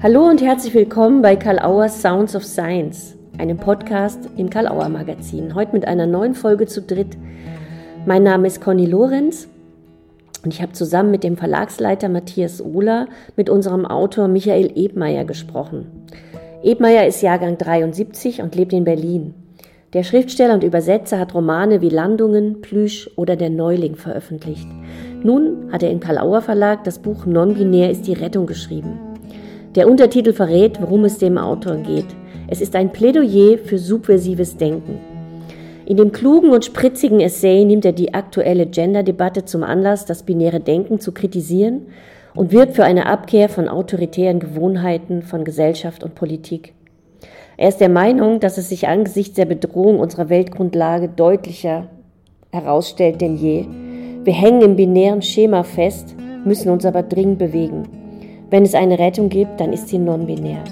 Hallo und herzlich willkommen bei Karl Auers Sounds of Science, einem Podcast im Karl Auer Magazin. Heute mit einer neuen Folge zu dritt. Mein Name ist Conny Lorenz und ich habe zusammen mit dem Verlagsleiter Matthias Ohler mit unserem Autor Michael Ebmeier gesprochen. Ebmeier ist Jahrgang 73 und lebt in Berlin. Der Schriftsteller und Übersetzer hat Romane wie Landungen, Plüsch oder Der Neuling veröffentlicht. Nun hat er im Karl Auer Verlag das Buch Non-Binär ist die Rettung geschrieben. Der Untertitel verrät, worum es dem Autor geht. Es ist ein Plädoyer für subversives Denken. In dem klugen und spritzigen Essay nimmt er die aktuelle Gender-Debatte zum Anlass, das binäre Denken zu kritisieren und wirbt für eine Abkehr von autoritären Gewohnheiten von Gesellschaft und Politik. Er ist der Meinung, dass es sich angesichts der Bedrohung unserer Weltgrundlage deutlicher herausstellt denn je. Wir hängen im binären Schema fest, müssen uns aber dringend bewegen. Wenn es eine Rettung gibt, dann ist sie non-binär.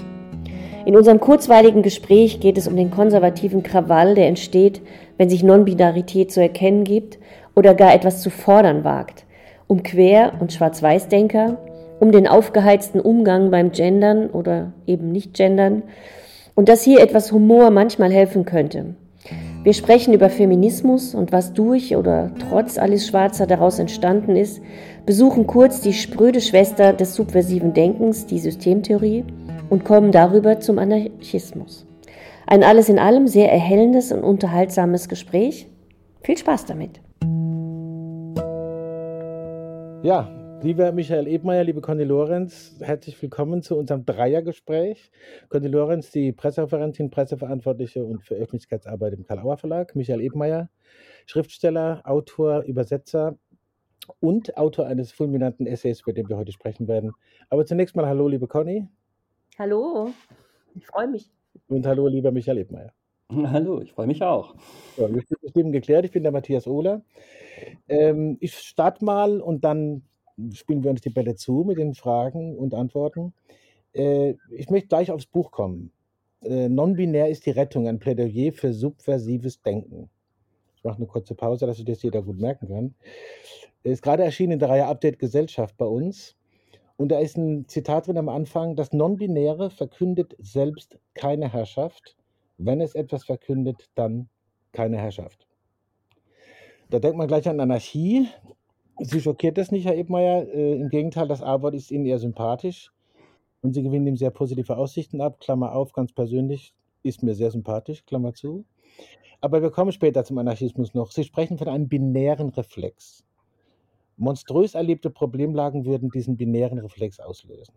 In unserem kurzweiligen Gespräch geht es um den konservativen Krawall, der entsteht, wenn sich Non-Binarität zu erkennen gibt oder gar etwas zu fordern wagt, um Quer- und Schwarz-Weiß-Denker, um den aufgeheizten Umgang beim Gendern oder eben nicht Gendern und dass hier etwas Humor manchmal helfen könnte. Wir sprechen über Feminismus und was durch oder trotz Alice Schwarzer daraus entstanden ist besuchen kurz die spröde Schwester des subversiven Denkens, die Systemtheorie, und kommen darüber zum Anarchismus. Ein alles in allem sehr erhellendes und unterhaltsames Gespräch. Viel Spaß damit. Ja, lieber Michael Ebmeier, liebe Conny Lorenz, herzlich willkommen zu unserem Dreiergespräch. Conny Lorenz, die Pressereferentin, Presseverantwortliche und für Öffentlichkeitsarbeit im Karl Auer Verlag. Michael Ebmeier, Schriftsteller, Autor, Übersetzer und Autor eines fulminanten Essays, über den wir heute sprechen werden. Aber zunächst mal hallo, liebe Conny. Hallo, ich freue mich. Und hallo, lieber Michael Ebmeier. Hallo, ich freue mich auch. Ja, wir sind Stimmen geklärt. Ich bin der Matthias Ohler. Ähm, ich starte mal und dann spielen wir uns die Bälle zu mit den Fragen und Antworten. Äh, ich möchte gleich aufs Buch kommen. Äh, Non-binär ist die Rettung, ein Plädoyer für subversives Denken. Mache eine kurze Pause, dass sich das jeder gut merken kann. Ist gerade erschienen in der Reihe Update Gesellschaft bei uns. Und da ist ein Zitat drin am Anfang: Das Non-Binäre verkündet selbst keine Herrschaft. Wenn es etwas verkündet, dann keine Herrschaft. Da denkt man gleich an Anarchie. Sie schockiert das nicht, Herr Ebmeier. Äh, Im Gegenteil, das A-Wort ist Ihnen eher sympathisch. Und Sie gewinnen ihm sehr positive Aussichten ab. Klammer auf, ganz persönlich, ist mir sehr sympathisch, Klammer zu. Aber wir kommen später zum Anarchismus noch. Sie sprechen von einem binären Reflex. Monströs erlebte Problemlagen würden diesen binären Reflex auslösen.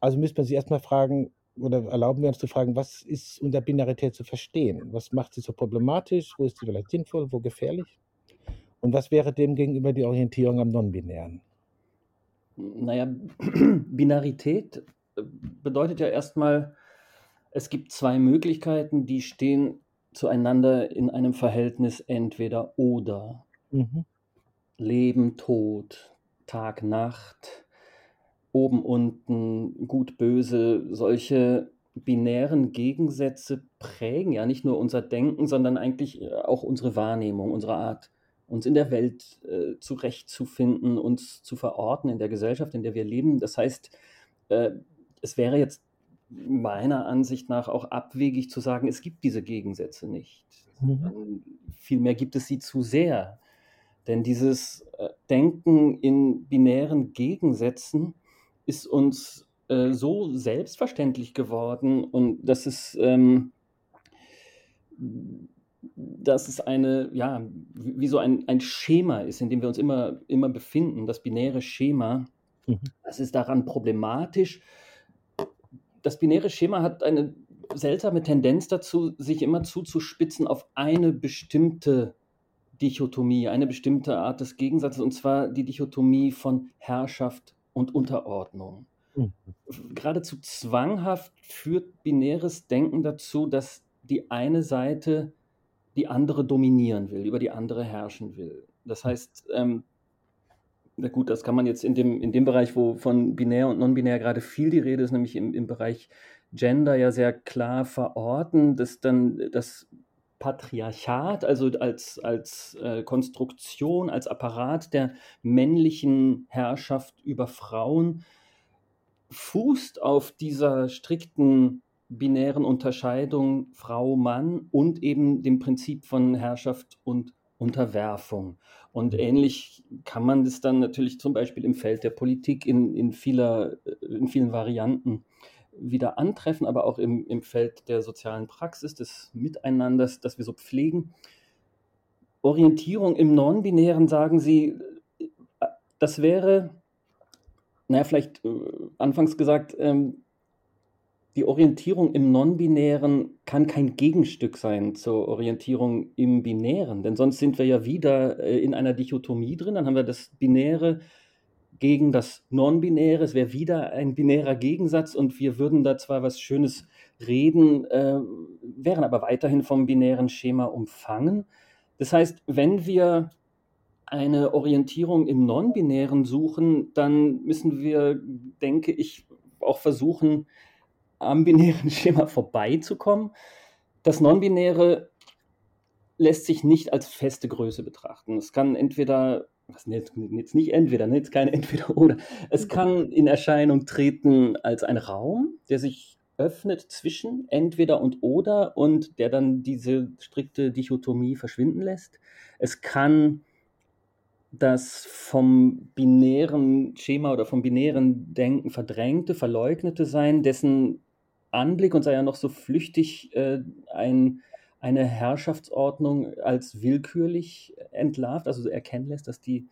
Also müsste man sich erstmal fragen, oder erlauben wir uns zu fragen, was ist unter Binarität zu verstehen? Was macht sie so problematisch? Wo ist sie vielleicht sinnvoll? Wo gefährlich? Und was wäre dem gegenüber die Orientierung am Non-Binären? Naja, Binarität äh, bedeutet ja erstmal, es gibt zwei Möglichkeiten, die stehen zueinander in einem Verhältnis entweder oder. Mhm. Leben, Tod, Tag, Nacht, oben, unten, gut, böse, solche binären Gegensätze prägen ja nicht nur unser Denken, sondern eigentlich äh, auch unsere Wahrnehmung, unsere Art, uns in der Welt äh, zurechtzufinden, uns zu verorten in der Gesellschaft, in der wir leben. Das heißt, äh, es wäre jetzt meiner Ansicht nach auch abwegig zu sagen, es gibt diese Gegensätze nicht. Mhm. Vielmehr gibt es sie zu sehr. Denn dieses äh, Denken in binären Gegensätzen ist uns äh, so selbstverständlich geworden und das ist, ähm, dass es eine, ja, wie so ein, ein Schema ist, in dem wir uns immer, immer befinden, das binäre Schema. Mhm. Das ist daran problematisch. Das binäre Schema hat eine seltsame Tendenz dazu, sich immer zuzuspitzen auf eine bestimmte Dichotomie, eine bestimmte Art des Gegensatzes, und zwar die Dichotomie von Herrschaft und Unterordnung. Mhm. Geradezu zwanghaft führt binäres Denken dazu, dass die eine Seite die andere dominieren will, über die andere herrschen will. Das heißt, ähm, na gut, das kann man jetzt in dem, in dem Bereich, wo von binär und non-binär gerade viel die Rede ist, nämlich im, im Bereich Gender ja sehr klar verorten, dass dann das Patriarchat, also als, als äh, Konstruktion, als Apparat der männlichen Herrschaft über Frauen, fußt auf dieser strikten binären Unterscheidung Frau-Mann und eben dem Prinzip von Herrschaft und Unterwerfung. Und ähnlich kann man das dann natürlich zum Beispiel im Feld der Politik in, in, vieler, in vielen Varianten wieder antreffen, aber auch im, im Feld der sozialen Praxis, des Miteinanders, das wir so pflegen. Orientierung im Non-Binären, sagen Sie, das wäre, naja, vielleicht äh, anfangs gesagt, ähm, die Orientierung im Non-Binären kann kein Gegenstück sein zur Orientierung im Binären, denn sonst sind wir ja wieder äh, in einer Dichotomie drin. Dann haben wir das Binäre gegen das Non-Binäre. Es wäre wieder ein binärer Gegensatz und wir würden da zwar was Schönes reden, äh, wären aber weiterhin vom binären Schema umfangen. Das heißt, wenn wir eine Orientierung im Non-Binären suchen, dann müssen wir, denke ich, auch versuchen, am binären Schema vorbeizukommen. Das Non-Binäre lässt sich nicht als feste Größe betrachten. Es kann entweder, was jetzt, jetzt nicht entweder, ne, jetzt kein entweder oder, es kann in Erscheinung treten als ein Raum, der sich öffnet zwischen entweder und oder und der dann diese strikte Dichotomie verschwinden lässt. Es kann das vom binären Schema oder vom binären Denken verdrängte, verleugnete sein, dessen Anblick und sei ja noch so flüchtig äh, ein, eine Herrschaftsordnung als willkürlich entlarvt, also erkennen lässt, dass die,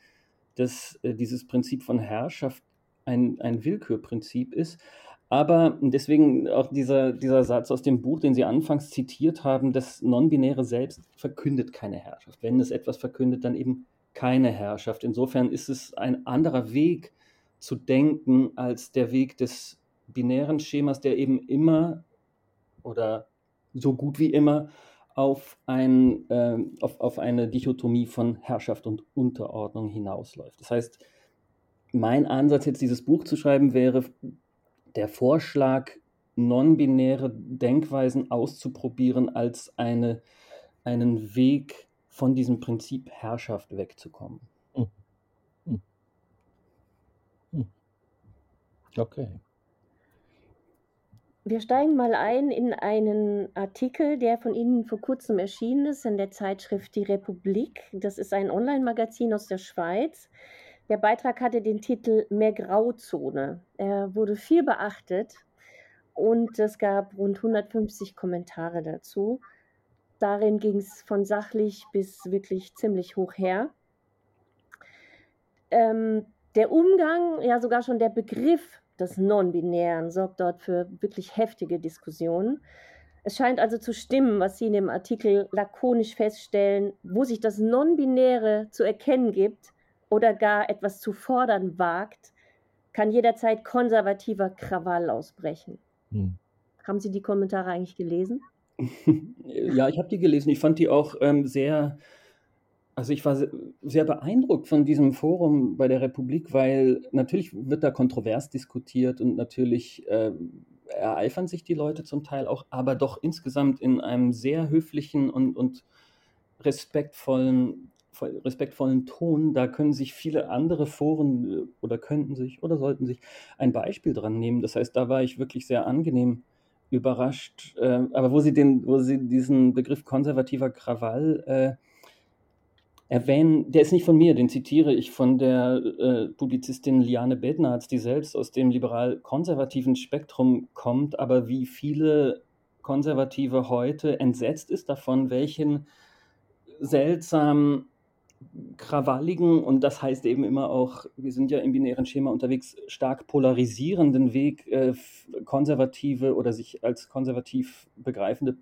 dass, äh, dieses Prinzip von Herrschaft ein, ein Willkürprinzip ist. Aber deswegen auch dieser, dieser Satz aus dem Buch, den Sie anfangs zitiert haben, das Non-Binäre selbst verkündet keine Herrschaft. Wenn es etwas verkündet, dann eben keine Herrschaft. Insofern ist es ein anderer Weg zu denken als der Weg des binären Schemas, der eben immer oder so gut wie immer auf, ein, äh, auf, auf eine Dichotomie von Herrschaft und Unterordnung hinausläuft. Das heißt, mein Ansatz, jetzt dieses Buch zu schreiben, wäre der Vorschlag, non-binäre Denkweisen auszuprobieren als eine, einen Weg von diesem Prinzip Herrschaft wegzukommen. Hm. Hm. Hm. Okay. Wir steigen mal ein in einen Artikel, der von Ihnen vor kurzem erschienen ist in der Zeitschrift Die Republik. Das ist ein Online-Magazin aus der Schweiz. Der Beitrag hatte den Titel Mehr Grauzone. Er wurde viel beachtet und es gab rund 150 Kommentare dazu. Darin ging es von sachlich bis wirklich ziemlich hoch her. Ähm, der Umgang, ja sogar schon der Begriff des Non-Binären sorgt dort für wirklich heftige Diskussionen. Es scheint also zu stimmen, was Sie in dem Artikel lakonisch feststellen, wo sich das Non-Binäre zu erkennen gibt oder gar etwas zu fordern wagt, kann jederzeit konservativer Krawall ausbrechen. Hm. Haben Sie die Kommentare eigentlich gelesen? ja, ich habe die gelesen. Ich fand die auch ähm, sehr also ich war sehr beeindruckt von diesem Forum bei der Republik, weil natürlich wird da kontrovers diskutiert und natürlich äh, ereifern sich die Leute zum Teil auch, aber doch insgesamt in einem sehr höflichen und, und respektvollen, respektvollen Ton. Da können sich viele andere Foren äh, oder könnten sich oder sollten sich ein Beispiel dran nehmen. Das heißt, da war ich wirklich sehr angenehm überrascht. Äh, aber wo sie, den, wo sie diesen Begriff konservativer Krawall äh, erwähnen, der ist nicht von mir, den zitiere ich von der äh, Publizistin Liane Bednarz, die selbst aus dem liberal-konservativen Spektrum kommt, aber wie viele Konservative heute entsetzt ist davon, welchen seltsam krawalligen und das heißt eben immer auch, wir sind ja im binären Schema unterwegs, stark polarisierenden Weg äh, konservative oder sich als konservativ begreifende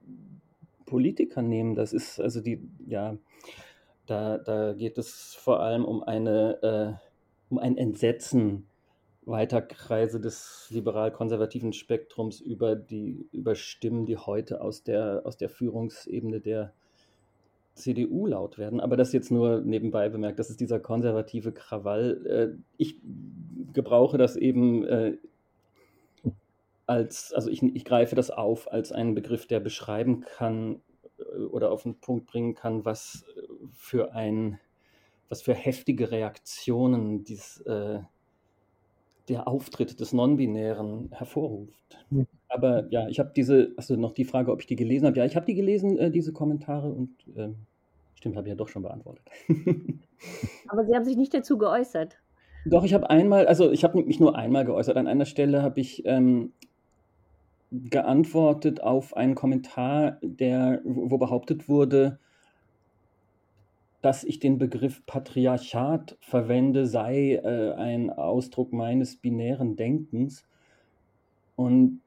Politiker nehmen. Das ist also die, ja, da, da geht es vor allem um, eine, äh, um ein Entsetzen weiter Kreise des liberal-konservativen Spektrums über die über Stimmen, die heute aus der, aus der Führungsebene der CDU laut werden. Aber das jetzt nur nebenbei bemerkt, das ist dieser konservative Krawall. Äh, ich gebrauche das eben äh, als, also ich, ich greife das auf als einen Begriff, der beschreiben kann, oder auf den Punkt bringen kann, was für ein, was für heftige Reaktionen dies, äh, der Auftritt des Non-Binären hervorruft. Mhm. Aber ja, ich habe diese, also noch die Frage, ob ich die gelesen habe. Ja, ich habe die gelesen, äh, diese Kommentare und äh, stimmt, habe ich ja doch schon beantwortet. Aber Sie haben sich nicht dazu geäußert. Doch, ich habe einmal, also ich habe mich nur einmal geäußert. An einer Stelle habe ich ähm, geantwortet auf einen Kommentar, der, wo behauptet wurde, dass ich den Begriff Patriarchat verwende, sei äh, ein Ausdruck meines binären Denkens. Und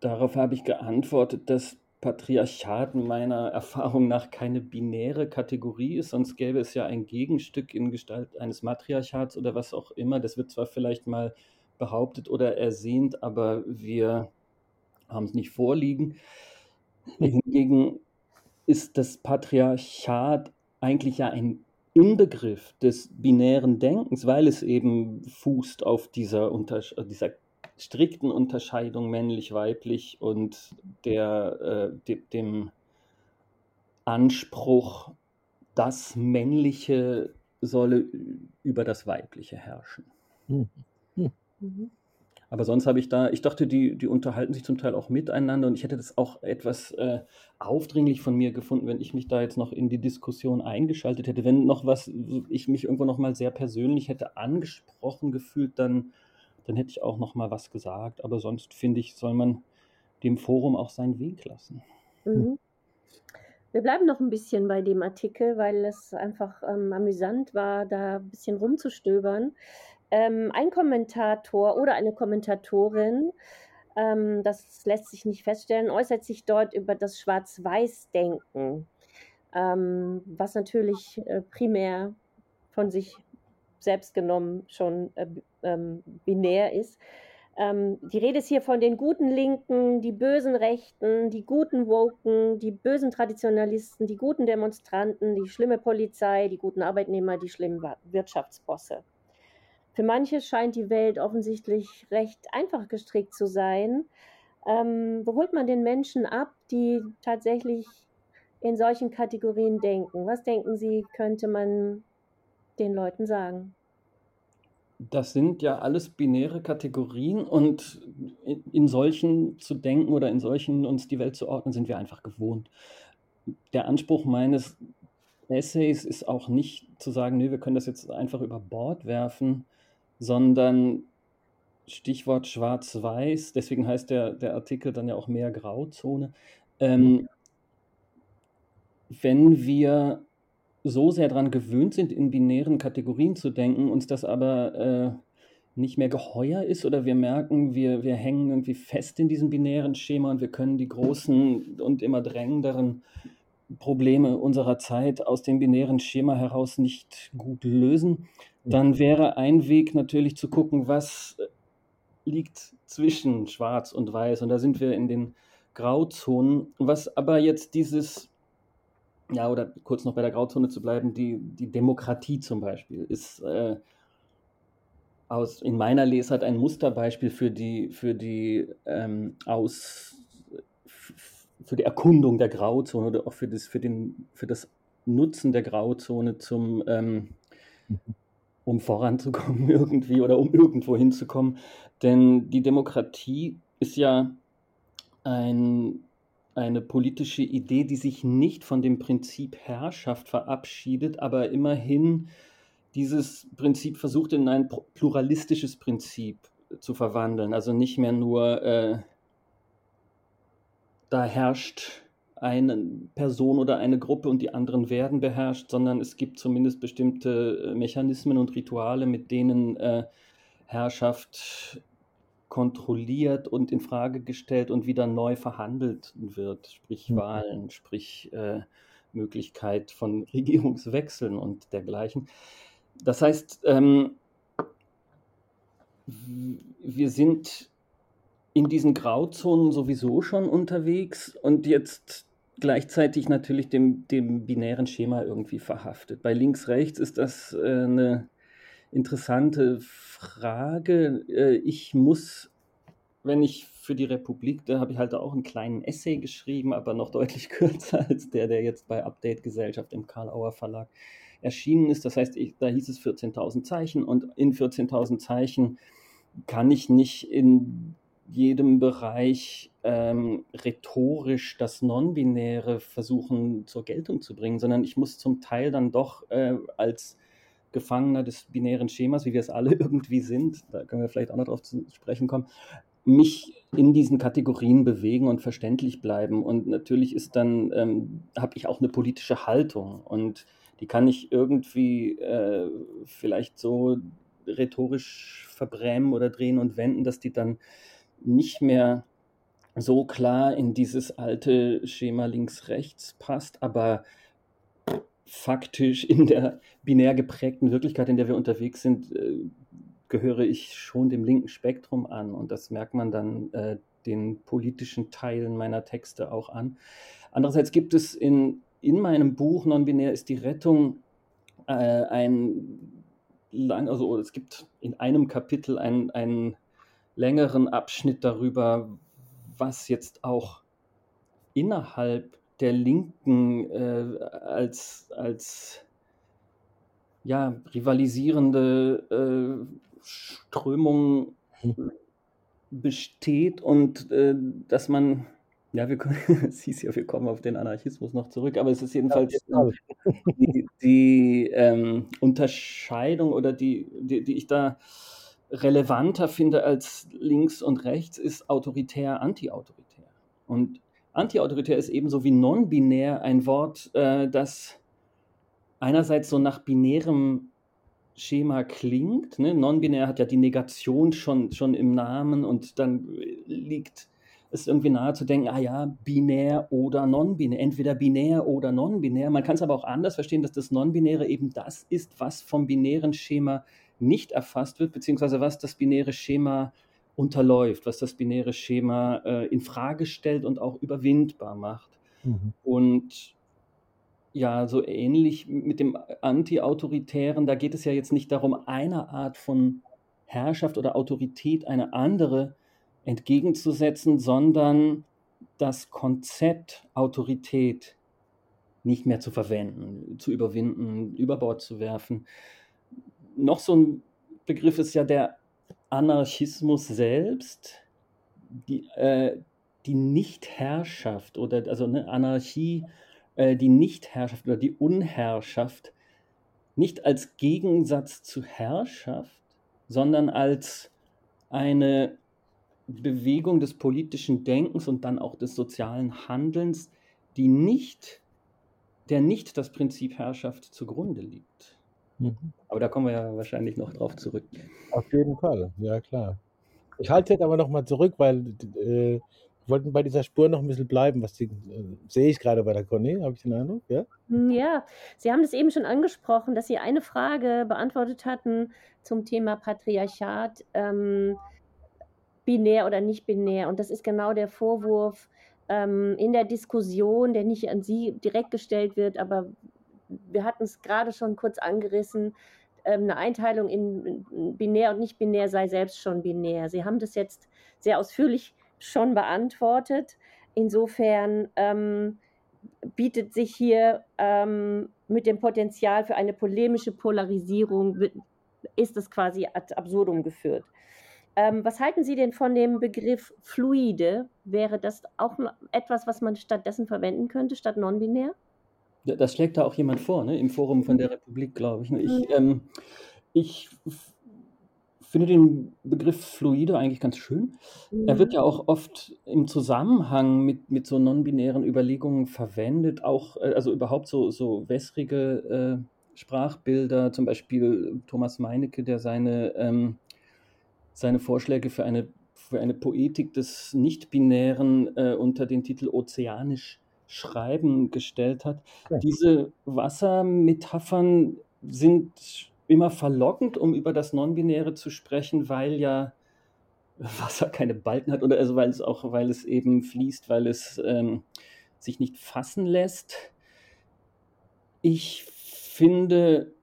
darauf habe ich geantwortet, dass Patriarchat meiner Erfahrung nach keine binäre Kategorie ist, sonst gäbe es ja ein Gegenstück in Gestalt eines Matriarchats oder was auch immer. Das wird zwar vielleicht mal behauptet oder ersehnt, aber wir haben es nicht vorliegen. Hingegen ist das Patriarchat eigentlich ja ein Inbegriff des binären Denkens, weil es eben fußt auf dieser, Untersch dieser strikten Unterscheidung männlich-weiblich und der, äh, de dem Anspruch, das Männliche solle über das Weibliche herrschen. Mhm. Mhm. Aber sonst habe ich da, ich dachte, die, die unterhalten sich zum Teil auch miteinander und ich hätte das auch etwas äh, aufdringlich von mir gefunden, wenn ich mich da jetzt noch in die Diskussion eingeschaltet hätte. Wenn noch was, ich mich irgendwo noch mal sehr persönlich hätte angesprochen gefühlt, dann dann hätte ich auch noch mal was gesagt. Aber sonst finde ich, soll man dem Forum auch seinen Weg lassen. Mhm. Wir bleiben noch ein bisschen bei dem Artikel, weil es einfach ähm, amüsant war, da ein bisschen rumzustöbern. Ähm, ein Kommentator oder eine Kommentatorin, ähm, das lässt sich nicht feststellen, äußert sich dort über das Schwarz-Weiß-Denken, ähm, was natürlich äh, primär von sich selbst genommen schon äh, ähm, binär ist. Ähm, die Rede ist hier von den guten Linken, die bösen Rechten, die guten Woken, die bösen Traditionalisten, die guten Demonstranten, die schlimme Polizei, die guten Arbeitnehmer, die schlimmen Wirtschaftsbosse. Für manche scheint die Welt offensichtlich recht einfach gestrickt zu sein. Ähm, wo holt man den Menschen ab, die tatsächlich in solchen Kategorien denken? Was denken Sie, könnte man den Leuten sagen? Das sind ja alles binäre Kategorien und in solchen zu denken oder in solchen uns die Welt zu ordnen, sind wir einfach gewohnt. Der Anspruch meines Essays ist auch nicht zu sagen, nee, wir können das jetzt einfach über Bord werfen, sondern Stichwort Schwarz-Weiß, deswegen heißt der, der Artikel dann ja auch mehr Grauzone. Ähm, wenn wir so sehr daran gewöhnt sind, in binären Kategorien zu denken, uns das aber äh, nicht mehr geheuer ist oder wir merken, wir, wir hängen irgendwie fest in diesem binären Schema und wir können die großen und immer drängenderen Probleme unserer Zeit aus dem binären Schema heraus nicht gut lösen, dann wäre ein Weg natürlich zu gucken, was liegt zwischen Schwarz und Weiß. Und da sind wir in den Grauzonen. Was aber jetzt dieses ja, oder kurz noch bei der Grauzone zu bleiben, die, die Demokratie zum Beispiel ist äh, aus, in meiner Lesart ein Musterbeispiel für die, für die ähm, aus für die Erkundung der Grauzone oder auch für das, für den, für das Nutzen der Grauzone zum ähm, um voranzukommen irgendwie oder um irgendwo hinzukommen. Denn die Demokratie ist ja ein eine politische Idee, die sich nicht von dem Prinzip Herrschaft verabschiedet, aber immerhin dieses Prinzip versucht in ein pluralistisches Prinzip zu verwandeln. Also nicht mehr nur, äh, da herrscht eine Person oder eine Gruppe und die anderen werden beherrscht, sondern es gibt zumindest bestimmte äh, Mechanismen und Rituale, mit denen äh, Herrschaft kontrolliert und in Frage gestellt und wieder neu verhandelt wird, sprich mhm. Wahlen, sprich äh, Möglichkeit von Regierungswechseln und dergleichen. Das heißt, ähm, wir sind in diesen Grauzonen sowieso schon unterwegs und jetzt gleichzeitig natürlich dem, dem binären Schema irgendwie verhaftet. Bei links-rechts ist das äh, eine interessante Frage. Äh, ich muss, wenn ich für die Republik, da habe ich halt auch einen kleinen Essay geschrieben, aber noch deutlich kürzer als der, der jetzt bei Update Gesellschaft im Karl-Auer Verlag erschienen ist. Das heißt, ich, da hieß es 14.000 Zeichen und in 14.000 Zeichen kann ich nicht in jedem Bereich ähm, rhetorisch das Non-Binäre versuchen zur Geltung zu bringen, sondern ich muss zum Teil dann doch äh, als Gefangener des binären Schemas, wie wir es alle irgendwie sind, da können wir vielleicht auch noch drauf zu sprechen kommen, mich in diesen Kategorien bewegen und verständlich bleiben. Und natürlich ist dann, ähm, habe ich auch eine politische Haltung und die kann ich irgendwie äh, vielleicht so rhetorisch verbrämen oder drehen und wenden, dass die dann nicht mehr so klar in dieses alte Schema links-rechts passt, aber faktisch in der binär geprägten Wirklichkeit, in der wir unterwegs sind, äh, gehöre ich schon dem linken Spektrum an und das merkt man dann äh, den politischen Teilen meiner Texte auch an. Andererseits gibt es in, in meinem Buch Non-Binär ist die Rettung äh, ein lang, also es gibt in einem Kapitel einen, einen längeren Abschnitt darüber, was jetzt auch innerhalb der Linken äh, als, als ja, rivalisierende äh, Strömung besteht und äh, dass man, ja, wir es hieß ja, wir kommen auf den Anarchismus noch zurück, aber es ist jedenfalls ja, die, die ähm, Unterscheidung oder die, die, die ich da relevanter finde als links und rechts, ist autoritär, antiautoritär. Und antiautoritär ist ebenso wie non-binär ein Wort, äh, das einerseits so nach binärem Schema klingt. Ne? Non-binär hat ja die Negation schon, schon im Namen und dann liegt es irgendwie nahe zu denken, ah ja, binär oder non-binär, entweder binär oder non-binär. Man kann es aber auch anders verstehen, dass das Non-Binäre eben das ist, was vom binären Schema nicht erfasst wird, beziehungsweise was das binäre Schema unterläuft, was das binäre Schema äh, in Frage stellt und auch überwindbar macht. Mhm. Und ja, so ähnlich mit dem Anti-Autoritären, da geht es ja jetzt nicht darum, einer Art von Herrschaft oder Autorität eine andere entgegenzusetzen, sondern das Konzept Autorität nicht mehr zu verwenden, zu überwinden, über Bord zu werfen. Noch so ein Begriff ist ja der Anarchismus selbst, die, äh, die Nichtherrschaft oder also eine Anarchie, äh, die Nichtherrschaft oder die Unherrschaft nicht als Gegensatz zu Herrschaft, sondern als eine Bewegung des politischen Denkens und dann auch des sozialen Handelns, die nicht, der nicht das Prinzip Herrschaft zugrunde liegt. Mhm. Aber da kommen wir ja wahrscheinlich noch drauf zurück. Auf jeden Fall, ja klar. Ich halte jetzt aber noch mal zurück, weil äh, wir wollten bei dieser Spur noch ein bisschen bleiben, was die, äh, sehe ich gerade bei der Conny, habe ich den Eindruck, ja? Hm, ja, Sie haben das eben schon angesprochen, dass Sie eine Frage beantwortet hatten zum Thema Patriarchat. Ähm, binär oder nicht binär. Und das ist genau der Vorwurf ähm, in der Diskussion, der nicht an Sie direkt gestellt wird, aber wir hatten es gerade schon kurz angerissen. Ähm, eine Einteilung in, in binär und nicht binär sei selbst schon binär. Sie haben das jetzt sehr ausführlich schon beantwortet. Insofern ähm, bietet sich hier ähm, mit dem Potenzial für eine polemische Polarisierung, ist es quasi ad absurdum geführt. Ähm, was halten Sie denn von dem Begriff fluide? Wäre das auch etwas, was man stattdessen verwenden könnte, statt non-binär? Das schlägt da auch jemand vor, ne? im Forum von der Republik, glaube ich. Ne? Ich, mhm. ähm, ich finde den Begriff fluide eigentlich ganz schön. Mhm. Er wird ja auch oft im Zusammenhang mit, mit so non-binären Überlegungen verwendet, auch, äh, also überhaupt so, so wässrige äh, Sprachbilder, zum Beispiel Thomas Meinecke, der seine ähm, seine Vorschläge für eine, für eine Poetik des Nicht-Binären äh, unter den Titel Ozeanisch Schreiben gestellt hat. Ja. Diese Wassermetaphern sind immer verlockend, um über das Non-Binäre zu sprechen, weil ja Wasser keine Balken hat oder also weil es auch, weil es eben fließt, weil es ähm, sich nicht fassen lässt. Ich finde,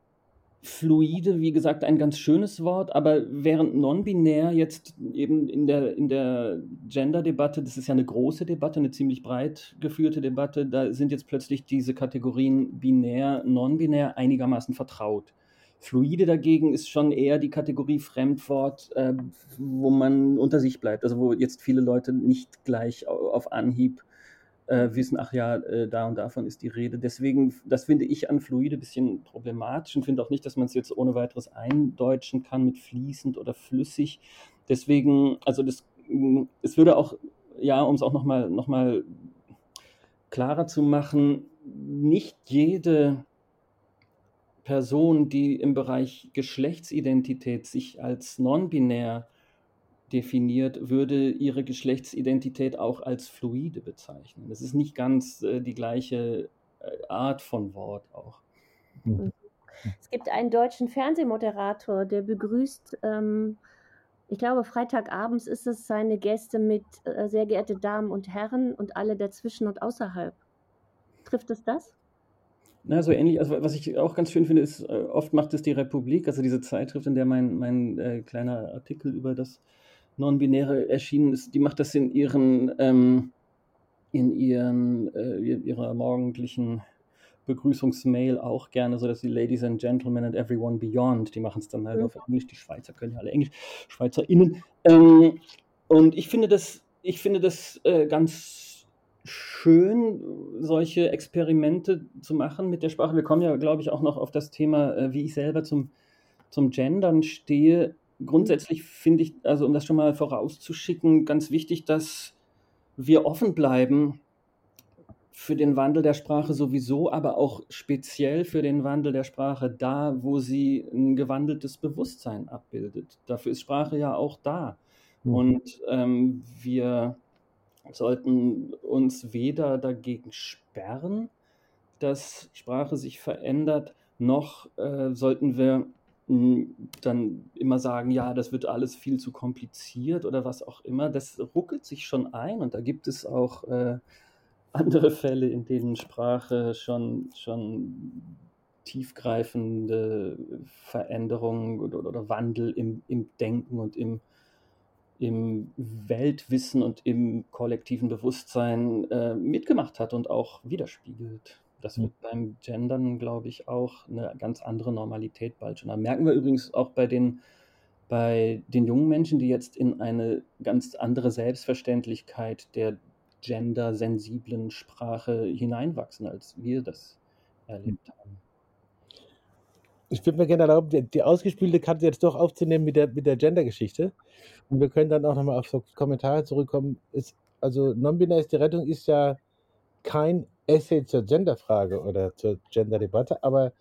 fluide, wie gesagt, ein ganz schönes Wort, aber während non-binär jetzt eben in der, in der Gender-Debatte, das ist ja eine große Debatte, eine ziemlich breit geführte Debatte, da sind jetzt plötzlich diese Kategorien binär, non-binär einigermaßen vertraut. Fluide dagegen ist schon eher die Kategorie Fremdwort, äh, wo man unter sich bleibt. Also wo jetzt viele Leute nicht gleich auf Anhieb äh, wissen, ach ja, äh, da und davon ist die Rede. Deswegen, das finde ich an Fluide ein bisschen problematisch und finde auch nicht, dass man es jetzt ohne weiteres eindeutschen kann mit fließend oder flüssig. Deswegen, also das, es würde auch, ja, um es auch nochmal noch mal klarer zu machen, nicht jede Person, die im Bereich Geschlechtsidentität sich als non-binär definiert, würde ihre Geschlechtsidentität auch als fluide bezeichnen. Das ist nicht ganz äh, die gleiche äh, Art von Wort auch. Mhm. Es gibt einen deutschen Fernsehmoderator, der begrüßt, ähm, ich glaube, Freitagabends ist es seine Gäste mit äh, sehr geehrte Damen und Herren und alle dazwischen und außerhalb. Trifft es das? Na, so ähnlich. Also, was ich auch ganz schön finde, ist, äh, oft macht es die Republik, also diese Zeitschrift, in der mein, mein äh, kleiner Artikel über das Non-Binäre erschienen ist, die macht das in ihren, ähm, in ihren, äh, ihrer morgendlichen Begrüßungsmail auch gerne, so dass die Ladies and Gentlemen and everyone beyond, die machen es dann halt mhm. auf Englisch, die Schweizer können ja alle Englisch, SchweizerInnen. Ähm, und ich finde das, ich finde das äh, ganz schön, solche Experimente zu machen mit der Sprache. Wir kommen ja, glaube ich, auch noch auf das Thema, äh, wie ich selber zum, zum Gendern stehe. Grundsätzlich finde ich, also um das schon mal vorauszuschicken, ganz wichtig, dass wir offen bleiben für den Wandel der Sprache sowieso, aber auch speziell für den Wandel der Sprache da, wo sie ein gewandeltes Bewusstsein abbildet. Dafür ist Sprache ja auch da. Mhm. Und ähm, wir sollten uns weder dagegen sperren, dass Sprache sich verändert, noch äh, sollten wir dann immer sagen, ja, das wird alles viel zu kompliziert oder was auch immer. Das ruckelt sich schon ein und da gibt es auch äh, andere Fälle, in denen Sprache schon, schon tiefgreifende Veränderungen oder, oder Wandel im, im Denken und im im Weltwissen und im kollektiven Bewusstsein äh, mitgemacht hat und auch widerspiegelt. Das wird mhm. beim Gendern, glaube ich, auch eine ganz andere Normalität bald schon haben. Merken wir übrigens auch bei den, bei den jungen Menschen, die jetzt in eine ganz andere Selbstverständlichkeit der gendersensiblen Sprache hineinwachsen, als wir das erlebt haben. Ich würde mir gerne erlauben, die, die ausgespielte Karte jetzt doch aufzunehmen mit der, mit der Gender-Geschichte. Und wir können dann auch nochmal auf so Kommentare zurückkommen. Ist, also non-binär ist die Rettung ist ja kein Essay zur Genderfrage oder zur Gender-Debatte, aber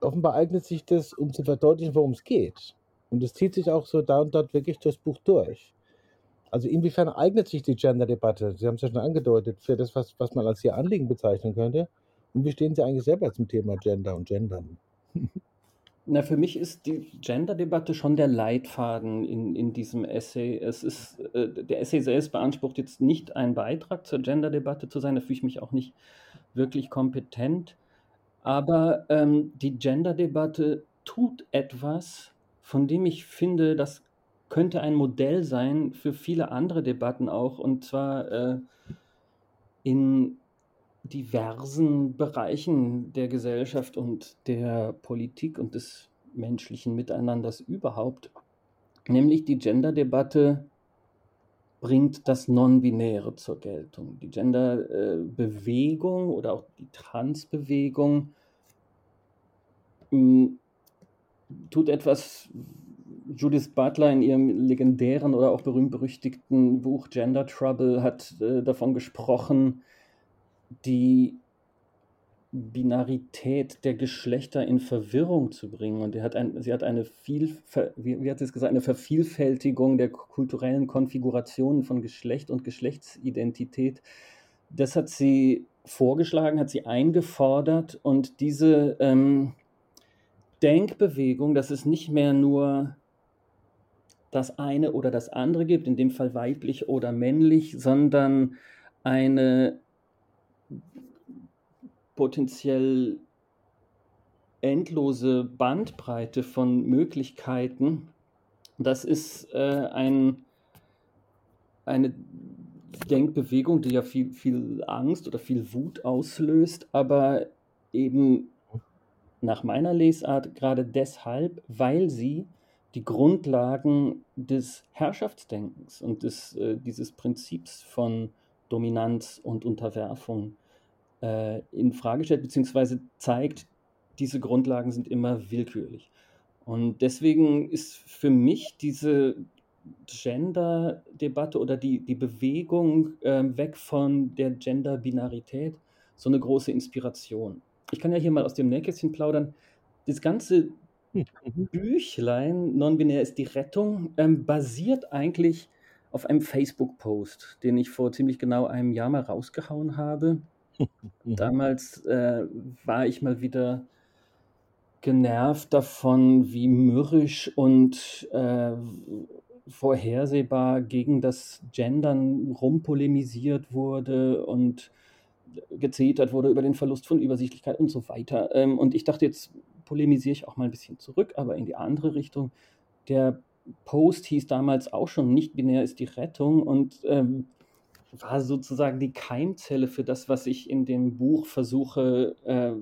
offenbar eignet sich das, um zu verdeutlichen, worum es geht. Und es zieht sich auch so da und dort wirklich durchs Buch durch. Also inwiefern eignet sich die Gender-Debatte, Sie haben es ja schon angedeutet, für das, was, was man als Ihr Anliegen bezeichnen könnte? Und wie stehen Sie eigentlich selber zum Thema Gender und Gendern? Na, für mich ist die Gender-Debatte schon der Leitfaden in, in diesem Essay. Es ist, äh, der Essay selbst beansprucht jetzt nicht einen Beitrag zur Gender-Debatte zu sein, da fühle ich mich auch nicht wirklich kompetent. Aber ähm, die Gender-Debatte tut etwas, von dem ich finde, das könnte ein Modell sein für viele andere Debatten auch, und zwar äh, in diversen Bereichen der Gesellschaft und der Politik und des menschlichen Miteinanders überhaupt. Nämlich die Gender-Debatte bringt das Non-Binäre zur Geltung. Die Gender-Bewegung oder auch die Trans-Bewegung hm, tut etwas, Judith Butler in ihrem legendären oder auch berühmt-berüchtigten Buch Gender Trouble hat äh, davon gesprochen, die Binarität der Geschlechter in Verwirrung zu bringen. Und hat ein, sie hat eine viel, wie, wie hat sie es gesagt, eine Vervielfältigung der kulturellen Konfigurationen von Geschlecht und Geschlechtsidentität. Das hat sie vorgeschlagen, hat sie eingefordert und diese ähm, Denkbewegung, dass es nicht mehr nur das eine oder das andere gibt, in dem Fall weiblich oder männlich, sondern eine potenziell endlose Bandbreite von Möglichkeiten. Das ist äh, ein, eine Denkbewegung, die ja viel, viel Angst oder viel Wut auslöst, aber eben nach meiner Lesart gerade deshalb, weil sie die Grundlagen des Herrschaftsdenkens und des, äh, dieses Prinzips von Dominanz und Unterwerfung äh, in Frage stellt, beziehungsweise zeigt, diese Grundlagen sind immer willkürlich. Und deswegen ist für mich diese Gender-Debatte oder die, die Bewegung äh, weg von der Gender-Binarität so eine große Inspiration. Ich kann ja hier mal aus dem Nähkästchen plaudern. Das ganze. Büchlein, Non-Binär ist die Rettung, ähm, basiert eigentlich auf einem Facebook-Post, den ich vor ziemlich genau einem Jahr mal rausgehauen habe. Damals äh, war ich mal wieder genervt davon, wie mürrisch und äh, vorhersehbar gegen das Gendern rumpolemisiert wurde und gezetert wurde über den Verlust von Übersichtlichkeit und so weiter. Ähm, und ich dachte, jetzt polemisiere ich auch mal ein bisschen zurück, aber in die andere Richtung. Der Post hieß damals auch schon, nicht binär ist die Rettung und ähm, war sozusagen die Keimzelle für das, was ich in dem Buch versuche äh,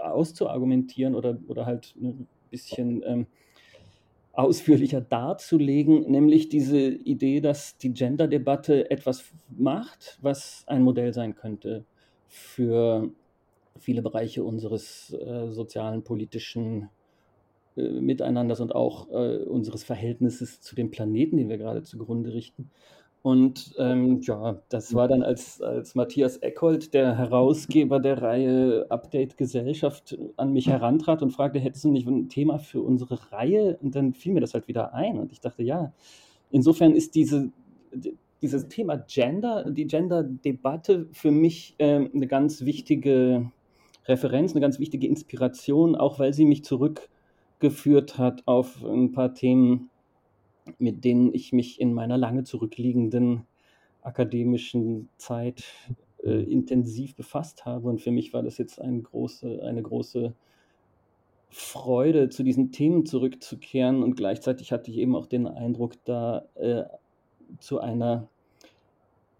auszuargumentieren oder, oder halt ein bisschen ähm, ausführlicher darzulegen, nämlich diese Idee, dass die Gender-Debatte etwas macht, was ein Modell sein könnte für viele Bereiche unseres äh, sozialen, politischen äh, Miteinanders und auch äh, unseres Verhältnisses zu dem Planeten, den wir gerade zugrunde richten. Und ähm, ja, das war dann als, als Matthias Eckhold, der Herausgeber der Reihe Update Gesellschaft, an mich herantrat und fragte, hättest du nicht ein Thema für unsere Reihe? Und dann fiel mir das halt wieder ein. Und ich dachte, ja, insofern ist diese, dieses Thema Gender, die Gender-Debatte für mich äh, eine ganz wichtige Referenz, eine ganz wichtige Inspiration, auch weil sie mich zurückgeführt hat auf ein paar Themen, mit denen ich mich in meiner lange zurückliegenden akademischen Zeit äh, intensiv befasst habe. Und für mich war das jetzt eine große, eine große Freude, zu diesen Themen zurückzukehren. Und gleichzeitig hatte ich eben auch den Eindruck, da äh, zu einer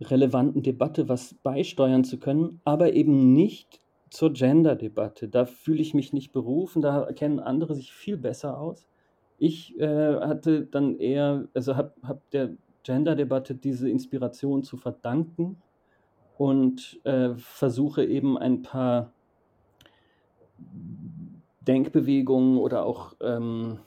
relevanten Debatte was beisteuern zu können, aber eben nicht zur Gender-Debatte. Da fühle ich mich nicht berufen, da kennen andere sich viel besser aus. Ich äh, hatte dann eher, also habe hab der Gender-Debatte diese Inspiration zu verdanken und äh, versuche eben ein paar Denkbewegungen oder auch ähm,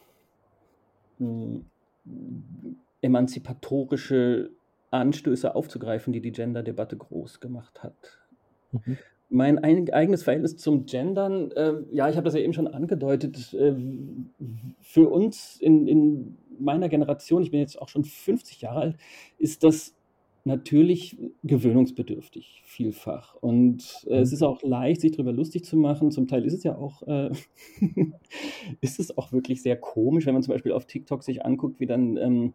emanzipatorische Anstöße aufzugreifen, die die Gender-Debatte groß gemacht hat. Mhm. Mein eigenes Verhältnis zum Gendern, äh, ja, ich habe das ja eben schon angedeutet, äh, für uns in, in meiner Generation, ich bin jetzt auch schon 50 Jahre alt, ist das natürlich gewöhnungsbedürftig, vielfach. Und äh, es ist auch leicht, sich darüber lustig zu machen. Zum Teil ist es ja auch, äh, ist es auch wirklich sehr komisch, wenn man zum Beispiel auf TikTok sich anguckt, wie dann ähm,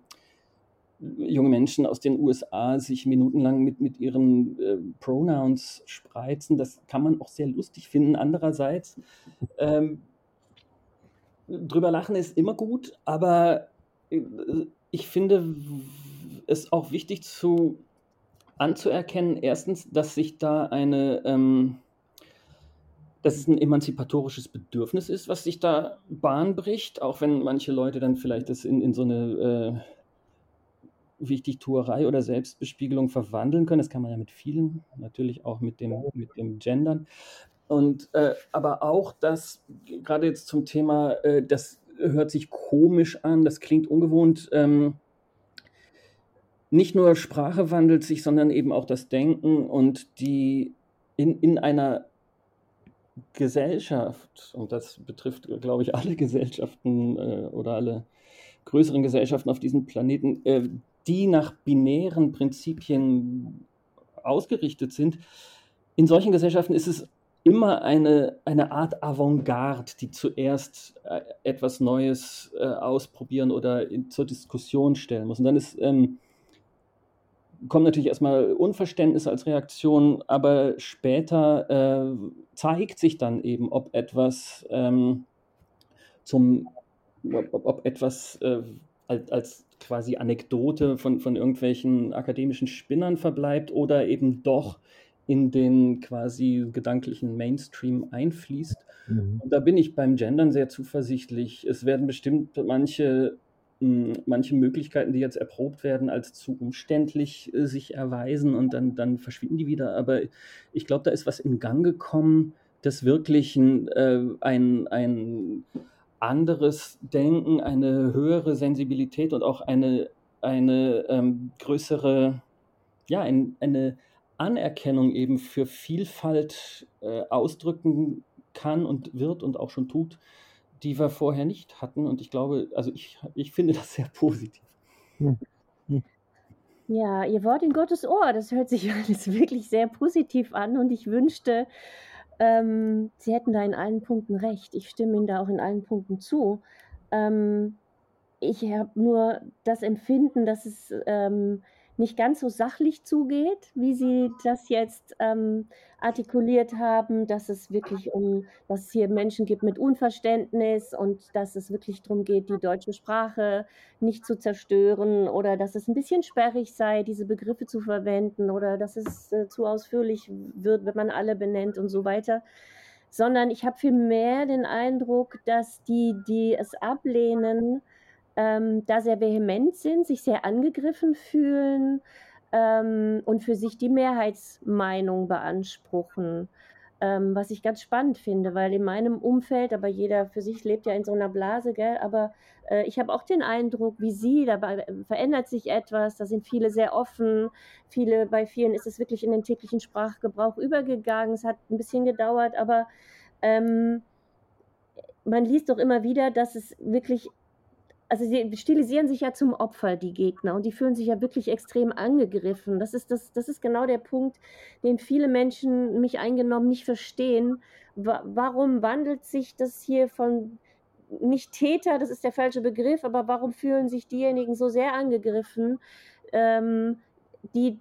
junge Menschen aus den USA sich minutenlang mit, mit ihren äh, Pronouns spreizen. Das kann man auch sehr lustig finden. Andererseits, ähm, drüber lachen ist immer gut, aber äh, ich finde es auch wichtig zu anzuerkennen, erstens, dass sich da eine, ähm, dass es ein emanzipatorisches Bedürfnis ist, was sich da Bahn bricht, auch wenn manche Leute dann vielleicht das in, in so eine äh, Wichtigtuerei oder Selbstbespiegelung verwandeln können. Das kann man ja mit vielen, natürlich auch mit dem, mit dem Gendern. Und äh, aber auch das, gerade jetzt zum Thema, äh, das hört sich komisch an, das klingt ungewohnt. Ähm, nicht nur Sprache wandelt sich, sondern eben auch das Denken und die in, in einer Gesellschaft, und das betrifft, glaube ich, alle Gesellschaften äh, oder alle größeren Gesellschaften auf diesem Planeten, äh, die nach binären Prinzipien ausgerichtet sind, in solchen Gesellschaften ist es immer eine, eine Art Avantgarde, die zuerst äh, etwas Neues äh, ausprobieren oder in, zur Diskussion stellen muss. Und dann ist, ähm, kommt natürlich erstmal Unverständnis als Reaktion, aber später äh, zeigt sich dann eben, ob etwas ähm, zum, ob, ob etwas äh, als, als quasi Anekdote von, von irgendwelchen akademischen Spinnern verbleibt oder eben doch in den quasi gedanklichen Mainstream einfließt. Mhm. Und da bin ich beim Gendern sehr zuversichtlich. Es werden bestimmt manche, hm, manche Möglichkeiten, die jetzt erprobt werden, als zu umständlich äh, sich erweisen und dann, dann verschwinden die wieder. Aber ich glaube, da ist was in Gang gekommen, das wirklich ein, äh, ein, ein anderes Denken, eine höhere Sensibilität und auch eine, eine ähm, größere, ja, ein, eine Anerkennung eben für Vielfalt äh, ausdrücken kann und wird und auch schon tut, die wir vorher nicht hatten. Und ich glaube, also ich, ich finde das sehr positiv. Hm. Hm. Ja, Ihr Wort in Gottes Ohr, das hört sich alles wirklich sehr positiv an und ich wünschte, ähm, Sie hätten da in allen Punkten recht. Ich stimme Ihnen da auch in allen Punkten zu. Ähm, ich habe nur das Empfinden, dass es ähm, nicht ganz so sachlich zugeht, wie Sie das jetzt ähm, artikuliert haben, dass es wirklich um, dass es hier Menschen gibt mit Unverständnis und dass es wirklich darum geht, die deutsche Sprache nicht zu zerstören oder dass es ein bisschen sperrig sei, diese Begriffe zu verwenden oder dass es äh, zu ausführlich wird, wenn man alle benennt und so weiter. Sondern ich habe vielmehr den Eindruck, dass die, die es ablehnen, ähm, da sehr vehement sind, sich sehr angegriffen fühlen ähm, und für sich die Mehrheitsmeinung beanspruchen. Ähm, was ich ganz spannend finde, weil in meinem Umfeld, aber jeder für sich lebt ja in so einer Blase, gell? aber äh, ich habe auch den Eindruck, wie Sie, dabei verändert sich etwas, da sind viele sehr offen, viele, bei vielen ist es wirklich in den täglichen Sprachgebrauch übergegangen, es hat ein bisschen gedauert, aber ähm, man liest doch immer wieder, dass es wirklich also sie stilisieren sich ja zum Opfer, die Gegner, und die fühlen sich ja wirklich extrem angegriffen. Das ist, das, das ist genau der Punkt, den viele Menschen, mich eingenommen, nicht verstehen. warum wandelt sich das hier von nicht Täter, das ist der falsche Begriff, aber warum fühlen sich diejenigen so sehr angegriffen, ähm, die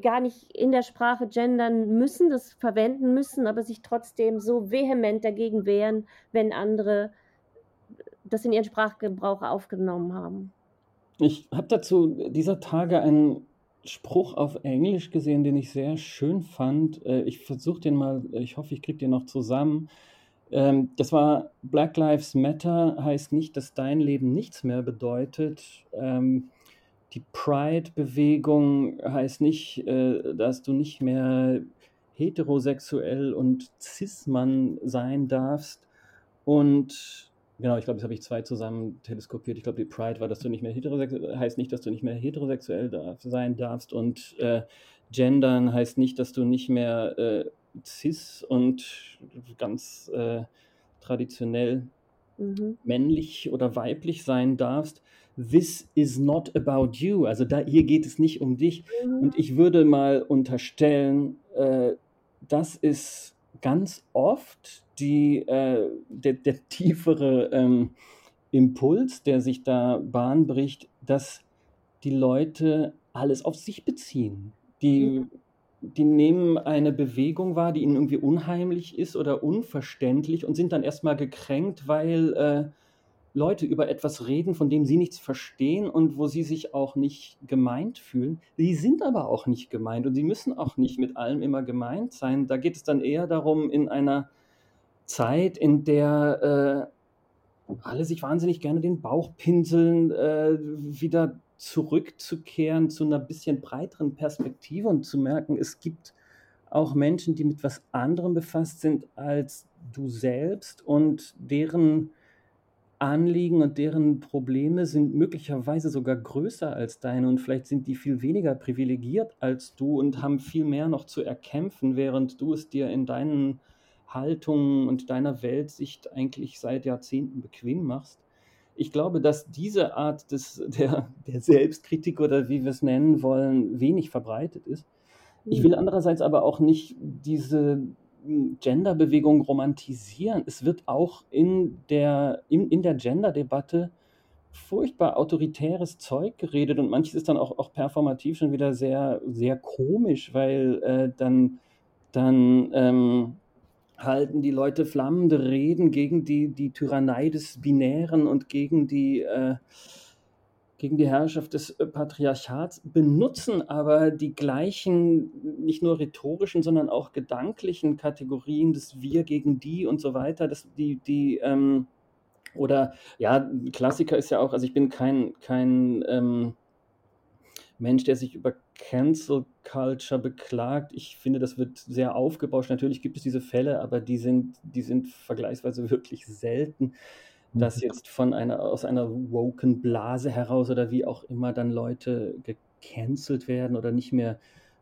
gar nicht in der Sprache gendern müssen, das verwenden müssen, aber sich trotzdem so vehement dagegen wehren, wenn andere das in ihren Sprachgebrauch aufgenommen haben. Ich habe dazu dieser Tage einen Spruch auf Englisch gesehen, den ich sehr schön fand. Äh, ich versuche den mal, ich hoffe, ich kriege den noch zusammen. Ähm, das war Black Lives Matter heißt nicht, dass dein Leben nichts mehr bedeutet. Ähm, die Pride-Bewegung heißt nicht, äh, dass du nicht mehr heterosexuell und cis-Mann sein darfst. Und Genau, ich glaube, das habe ich zwei zusammen teleskopiert. Ich glaube, die Pride war, dass du nicht mehr heterosexuell, heißt nicht, dass du nicht mehr heterosexuell darf, sein darfst. Und äh, Gendern heißt nicht, dass du nicht mehr äh, cis und ganz äh, traditionell mhm. männlich oder weiblich sein darfst. This is not about you. Also da, hier geht es nicht um dich. Mhm. Und ich würde mal unterstellen, äh, das ist ganz oft die, äh, der, der, tiefere ähm, Impuls, der sich da Bahn bricht, dass die Leute alles auf sich beziehen. Die, mhm. die nehmen eine Bewegung wahr, die ihnen irgendwie unheimlich ist oder unverständlich und sind dann erstmal gekränkt, weil äh, Leute über etwas reden, von dem sie nichts verstehen und wo sie sich auch nicht gemeint fühlen. Sie sind aber auch nicht gemeint und sie müssen auch nicht mit allem immer gemeint sein. Da geht es dann eher darum, in einer Zeit, in der äh, alle sich wahnsinnig gerne den Bauch pinseln, äh, wieder zurückzukehren zu einer bisschen breiteren Perspektive und zu merken, es gibt auch Menschen, die mit was anderem befasst sind als du selbst und deren Anliegen und deren Probleme sind möglicherweise sogar größer als deine und vielleicht sind die viel weniger privilegiert als du und haben viel mehr noch zu erkämpfen, während du es dir in deinen Haltung und deiner Weltsicht eigentlich seit Jahrzehnten bequem machst. Ich glaube, dass diese Art des, der, der Selbstkritik oder wie wir es nennen wollen, wenig verbreitet ist. Ich will mhm. andererseits aber auch nicht diese Genderbewegung romantisieren. Es wird auch in der, in, in der Gender-Debatte furchtbar autoritäres Zeug geredet und manches ist dann auch, auch performativ schon wieder sehr, sehr komisch, weil äh, dann, dann ähm, halten die Leute flammende Reden gegen die, die Tyrannei des Binären und gegen die, äh, gegen die Herrschaft des äh, Patriarchats, benutzen aber die gleichen, nicht nur rhetorischen, sondern auch gedanklichen Kategorien des Wir gegen die und so weiter, das, die, die, ähm, oder ja, Klassiker ist ja auch, also ich bin kein, kein ähm, Mensch, der sich über Cancel Culture beklagt. Ich finde, das wird sehr aufgebauscht. Natürlich gibt es diese Fälle, aber die sind, die sind vergleichsweise wirklich selten dass mhm. jetzt von einer, aus einer woken Blase heraus oder wie auch immer dann Leute gecancelt werden oder nicht mehr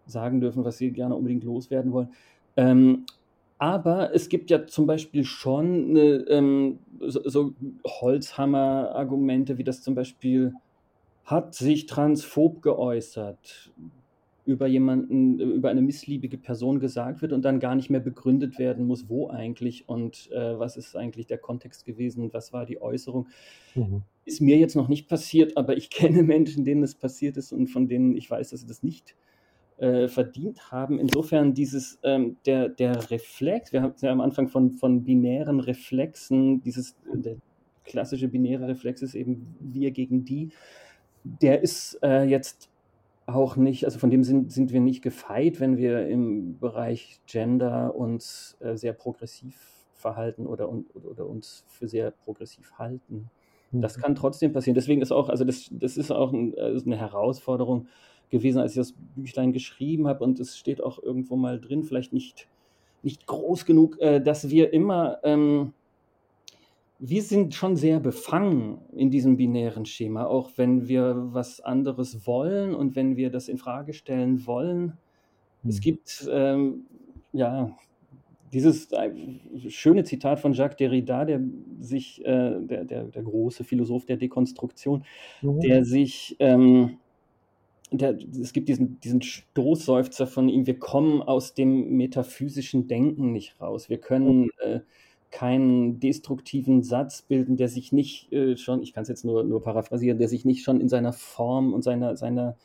sagen dürfen, was sie gerne unbedingt loswerden wollen. Ähm, aber es gibt ja zum Beispiel schon eine, ähm, so, so Holzhammer-Argumente, wie das zum Beispiel hat sich transphob geäußert, über jemanden, über eine missliebige Person gesagt wird und dann gar nicht mehr begründet werden muss, wo eigentlich und äh, was ist eigentlich der Kontext gewesen und was war die Äußerung. Mhm. Ist mir jetzt noch nicht passiert, aber ich kenne Menschen, denen es passiert ist und von denen ich weiß, dass sie das nicht äh, verdient haben. Insofern dieses, ähm, der, der Reflex, wir haben ja am Anfang von, von binären Reflexen, dieses, der klassische binäre Reflex ist eben wir gegen die, der ist äh, jetzt auch nicht, also von dem sind, sind wir nicht gefeit, wenn wir im Bereich Gender uns äh, sehr progressiv verhalten oder, oder, oder, uns für sehr progressiv halten. Das mhm. kann trotzdem passieren. Deswegen ist auch, also das, das ist auch ein, also eine Herausforderung gewesen, als ich das Büchlein geschrieben habe und es steht auch irgendwo mal drin, vielleicht nicht, nicht groß genug, äh, dass wir immer ähm, wir sind schon sehr befangen in diesem binären Schema, auch wenn wir was anderes wollen und wenn wir das in Frage stellen wollen. Hm. Es gibt ähm, ja dieses äh, schöne Zitat von Jacques Derrida, der sich, äh, der, der, der, große Philosoph der Dekonstruktion, mhm. der sich, ähm, der, es gibt diesen, diesen Stoßseufzer von ihm, wir kommen aus dem metaphysischen Denken nicht raus. Wir können äh, keinen destruktiven Satz bilden, der sich nicht äh, schon, ich kann es jetzt nur, nur paraphrasieren, der sich nicht schon in seiner Form und seiner, seiner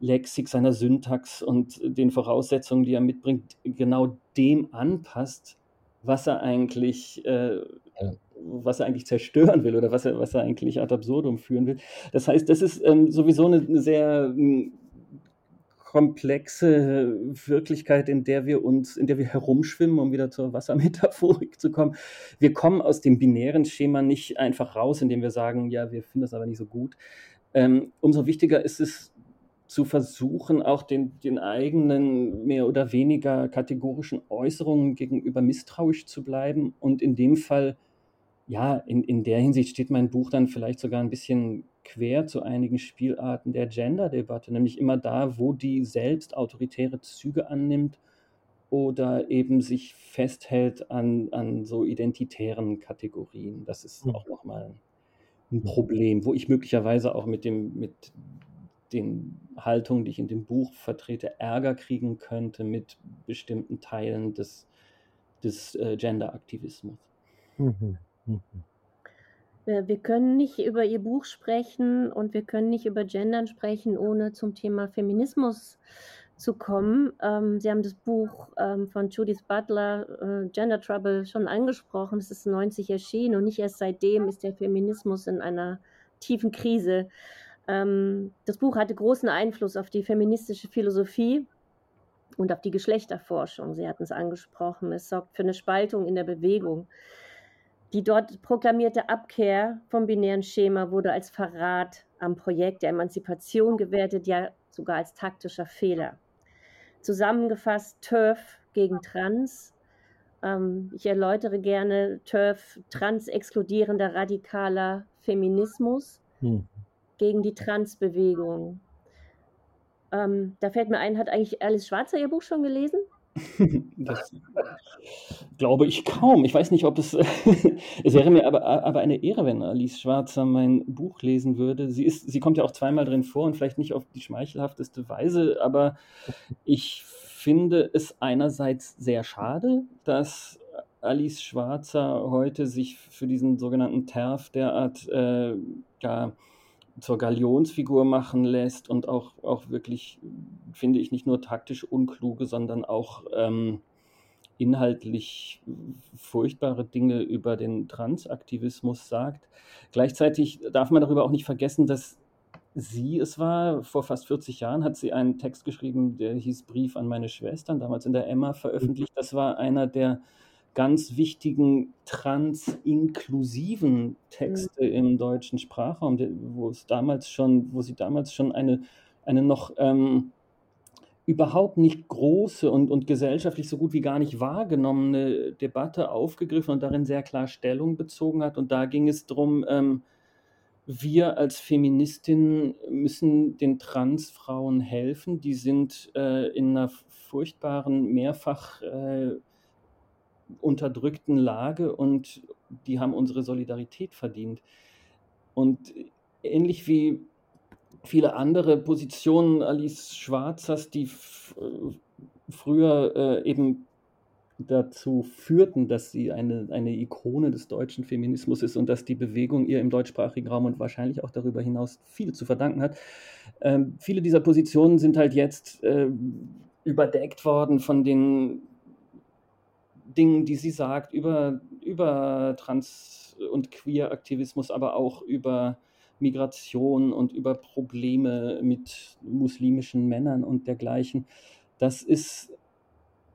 Lexik, seiner Syntax und den Voraussetzungen, die er mitbringt, genau dem anpasst, was er eigentlich, äh, ja. was er eigentlich zerstören will oder was er, was er eigentlich ad absurdum führen will. Das heißt, das ist ähm, sowieso eine, eine sehr komplexe Wirklichkeit, in der wir uns, in der wir herumschwimmen, um wieder zur Wassermetaphorik zu kommen. Wir kommen aus dem binären Schema nicht einfach raus, indem wir sagen, ja, wir finden das aber nicht so gut. Ähm, umso wichtiger ist es zu versuchen, auch den, den eigenen mehr oder weniger kategorischen Äußerungen gegenüber misstrauisch zu bleiben und in dem Fall ja, in, in der Hinsicht steht mein Buch dann vielleicht sogar ein bisschen quer zu einigen Spielarten der Gender-Debatte, nämlich immer da, wo die selbst autoritäre Züge annimmt oder eben sich festhält an, an so identitären Kategorien. Das ist mhm. auch nochmal ein hm. Problem, wo ich möglicherweise auch mit, dem, mit den Haltungen, die ich in dem Buch vertrete, Ärger kriegen könnte mit bestimmten Teilen des, des äh, Gender-Aktivismus. Mhm. Mhm. Wir können nicht über Ihr Buch sprechen und wir können nicht über Gendern sprechen, ohne zum Thema Feminismus zu kommen. Ähm, Sie haben das Buch ähm, von Judith Butler, äh, Gender Trouble, schon angesprochen. Es ist 90 erschienen und nicht erst seitdem ist der Feminismus in einer tiefen Krise. Ähm, das Buch hatte großen Einfluss auf die feministische Philosophie und auf die Geschlechterforschung. Sie hatten es angesprochen. Es sorgt für eine Spaltung in der Bewegung. Die dort proklamierte Abkehr vom binären Schema wurde als Verrat am Projekt der Emanzipation gewertet, ja sogar als taktischer Fehler. Zusammengefasst TERF gegen Trans. Ähm, ich erläutere gerne TERF, trans-exkludierender radikaler Feminismus hm. gegen die Transbewegung. Ähm, da fällt mir ein, hat eigentlich Alice Schwarzer ihr Buch schon gelesen? Das glaube ich kaum. Ich weiß nicht, ob es. es wäre mir aber, aber eine Ehre, wenn Alice Schwarzer mein Buch lesen würde. Sie, ist, sie kommt ja auch zweimal drin vor und vielleicht nicht auf die schmeichelhafteste Weise, aber ich finde es einerseits sehr schade, dass Alice Schwarzer heute sich für diesen sogenannten TERF derart äh, zur Galionsfigur machen lässt und auch, auch wirklich, finde ich, nicht nur taktisch unkluge, sondern auch ähm, inhaltlich furchtbare Dinge über den Transaktivismus sagt. Gleichzeitig darf man darüber auch nicht vergessen, dass sie es war, vor fast 40 Jahren hat sie einen Text geschrieben, der hieß Brief an meine Schwestern, damals in der Emma veröffentlicht. Das war einer der ganz wichtigen transinklusiven Texte mhm. im deutschen Sprachraum, wo es damals schon, wo sie damals schon eine, eine noch ähm, überhaupt nicht große und, und gesellschaftlich so gut wie gar nicht wahrgenommene Debatte aufgegriffen und darin sehr klar Stellung bezogen hat. Und da ging es darum, ähm, wir als Feministinnen müssen den Transfrauen helfen. Die sind äh, in einer furchtbaren, mehrfach äh, unterdrückten Lage und die haben unsere Solidarität verdient. Und ähnlich wie viele andere Positionen Alice Schwarzers, die äh, früher äh, eben dazu führten, dass sie eine, eine Ikone des deutschen Feminismus ist und dass die Bewegung ihr im deutschsprachigen Raum und wahrscheinlich auch darüber hinaus viel zu verdanken hat. Ähm, viele dieser Positionen sind halt jetzt äh, überdeckt worden von den Dingen, die sie sagt, über, über Trans- und Queer-Aktivismus, aber auch über Migration und über Probleme mit muslimischen Männern und dergleichen. Das ist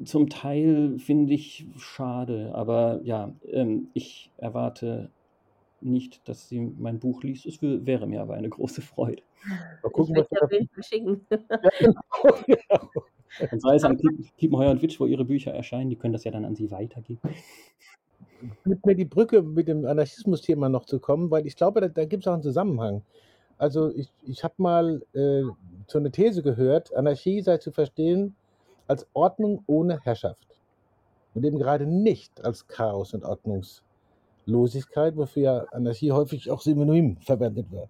zum Teil, finde ich, schade, aber ja, ähm, ich erwarte nicht, dass sie mein Buch liest. Es wäre mir aber eine große Freude. Mal gucken, ich was ja verschicken. Ja, genau. Und sei es an Kiepenheuer und Witsch, wo ihre Bücher erscheinen, die können das ja dann an sie weitergeben. Mit mir die Brücke mit dem Anarchismus-Thema noch zu kommen, weil ich glaube, da, da gibt es auch einen Zusammenhang. Also ich, ich habe mal äh, so eine These gehört, Anarchie sei zu verstehen als Ordnung ohne Herrschaft. Und eben gerade nicht als Chaos und Ordnungslosigkeit, wofür ja Anarchie häufig auch synonym verwendet wird.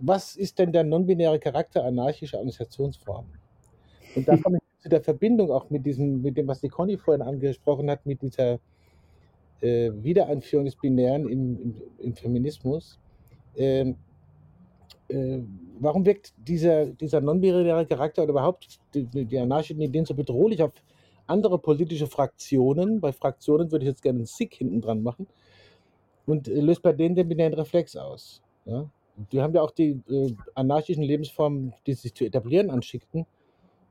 Was ist denn der nonbinäre Charakter anarchischer Organisationsformen? Und da komme ich zu der Verbindung auch mit diesem, mit dem, was die Conny vorhin angesprochen hat, mit dieser äh, Wiedereinführung des Binären im, im, im Feminismus. Ähm, äh, warum wirkt dieser, dieser non-binäre Charakter oder überhaupt die, die anarchischen Ideen so bedrohlich auf andere politische Fraktionen? Bei Fraktionen würde ich jetzt gerne einen Sick hinten dran machen und äh, löst bei denen den binären Reflex aus. Ja? Die haben ja auch die äh, anarchischen Lebensformen, die sich zu etablieren anschickten,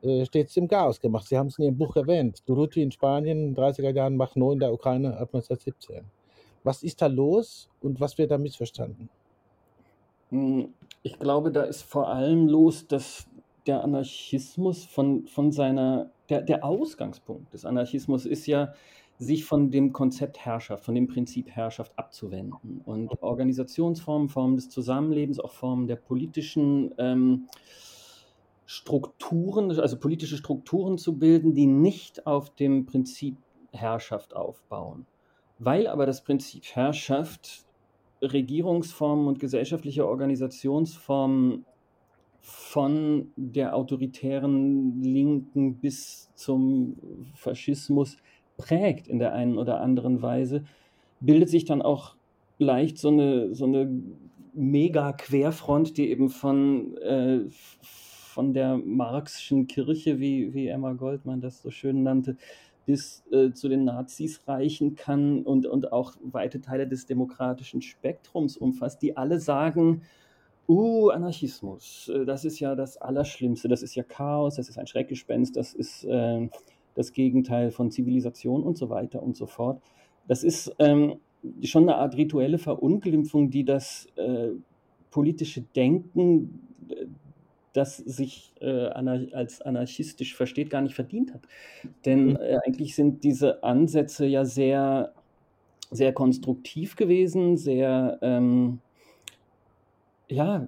äh, stets im Chaos gemacht. Sie haben es in Ihrem Buch erwähnt. Duruti in Spanien in den 30er Jahren, Machno in der Ukraine ab 1917. Was ist da los und was wird da missverstanden? Hm, ich glaube, da ist vor allem los, dass der Anarchismus von, von seiner, der, der Ausgangspunkt des Anarchismus ist ja, sich von dem Konzept Herrschaft, von dem Prinzip Herrschaft abzuwenden und Organisationsformen, Formen des Zusammenlebens, auch Formen der politischen ähm, Strukturen, also politische Strukturen zu bilden, die nicht auf dem Prinzip Herrschaft aufbauen. Weil aber das Prinzip Herrschaft Regierungsformen und gesellschaftliche Organisationsformen von der autoritären Linken bis zum Faschismus prägt in der einen oder anderen Weise, bildet sich dann auch leicht so eine, so eine Mega-Querfront, die eben von, äh, von der Marxischen Kirche, wie, wie Emma Goldman das so schön nannte, bis äh, zu den Nazis reichen kann und, und auch weite Teile des demokratischen Spektrums umfasst, die alle sagen, uh, Anarchismus, äh, das ist ja das Allerschlimmste, das ist ja Chaos, das ist ein Schreckgespenst, das ist äh, das Gegenteil von Zivilisation und so weiter und so fort. Das ist ähm, schon eine Art rituelle Verunglimpfung, die das äh, politische Denken das sich äh, als anarchistisch versteht, gar nicht verdient hat. Denn mhm. äh, eigentlich sind diese Ansätze ja sehr, sehr konstruktiv gewesen, sehr, ähm, ja,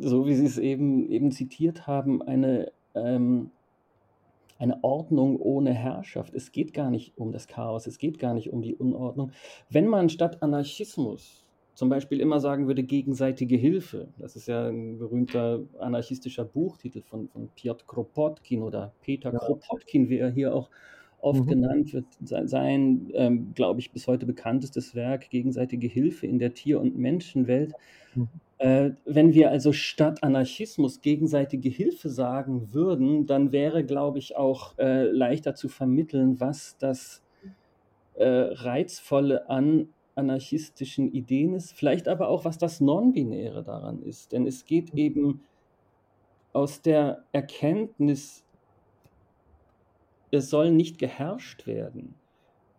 so wie Sie es eben, eben zitiert haben, eine, ähm, eine Ordnung ohne Herrschaft. Es geht gar nicht um das Chaos, es geht gar nicht um die Unordnung. Wenn man statt Anarchismus zum Beispiel immer sagen würde, gegenseitige Hilfe. Das ist ja ein berühmter anarchistischer Buchtitel von, von Piotr Kropotkin oder Peter ja. Kropotkin, wie er hier auch oft mhm. genannt wird. Sein, ähm, glaube ich, bis heute bekanntestes Werk, gegenseitige Hilfe in der Tier- und Menschenwelt. Mhm. Äh, wenn wir also statt Anarchismus gegenseitige Hilfe sagen würden, dann wäre, glaube ich, auch äh, leichter zu vermitteln, was das äh, Reizvolle an anarchistischen Ideen ist, vielleicht aber auch, was das Non-Binäre daran ist. Denn es geht eben aus der Erkenntnis, es soll nicht geherrscht werden,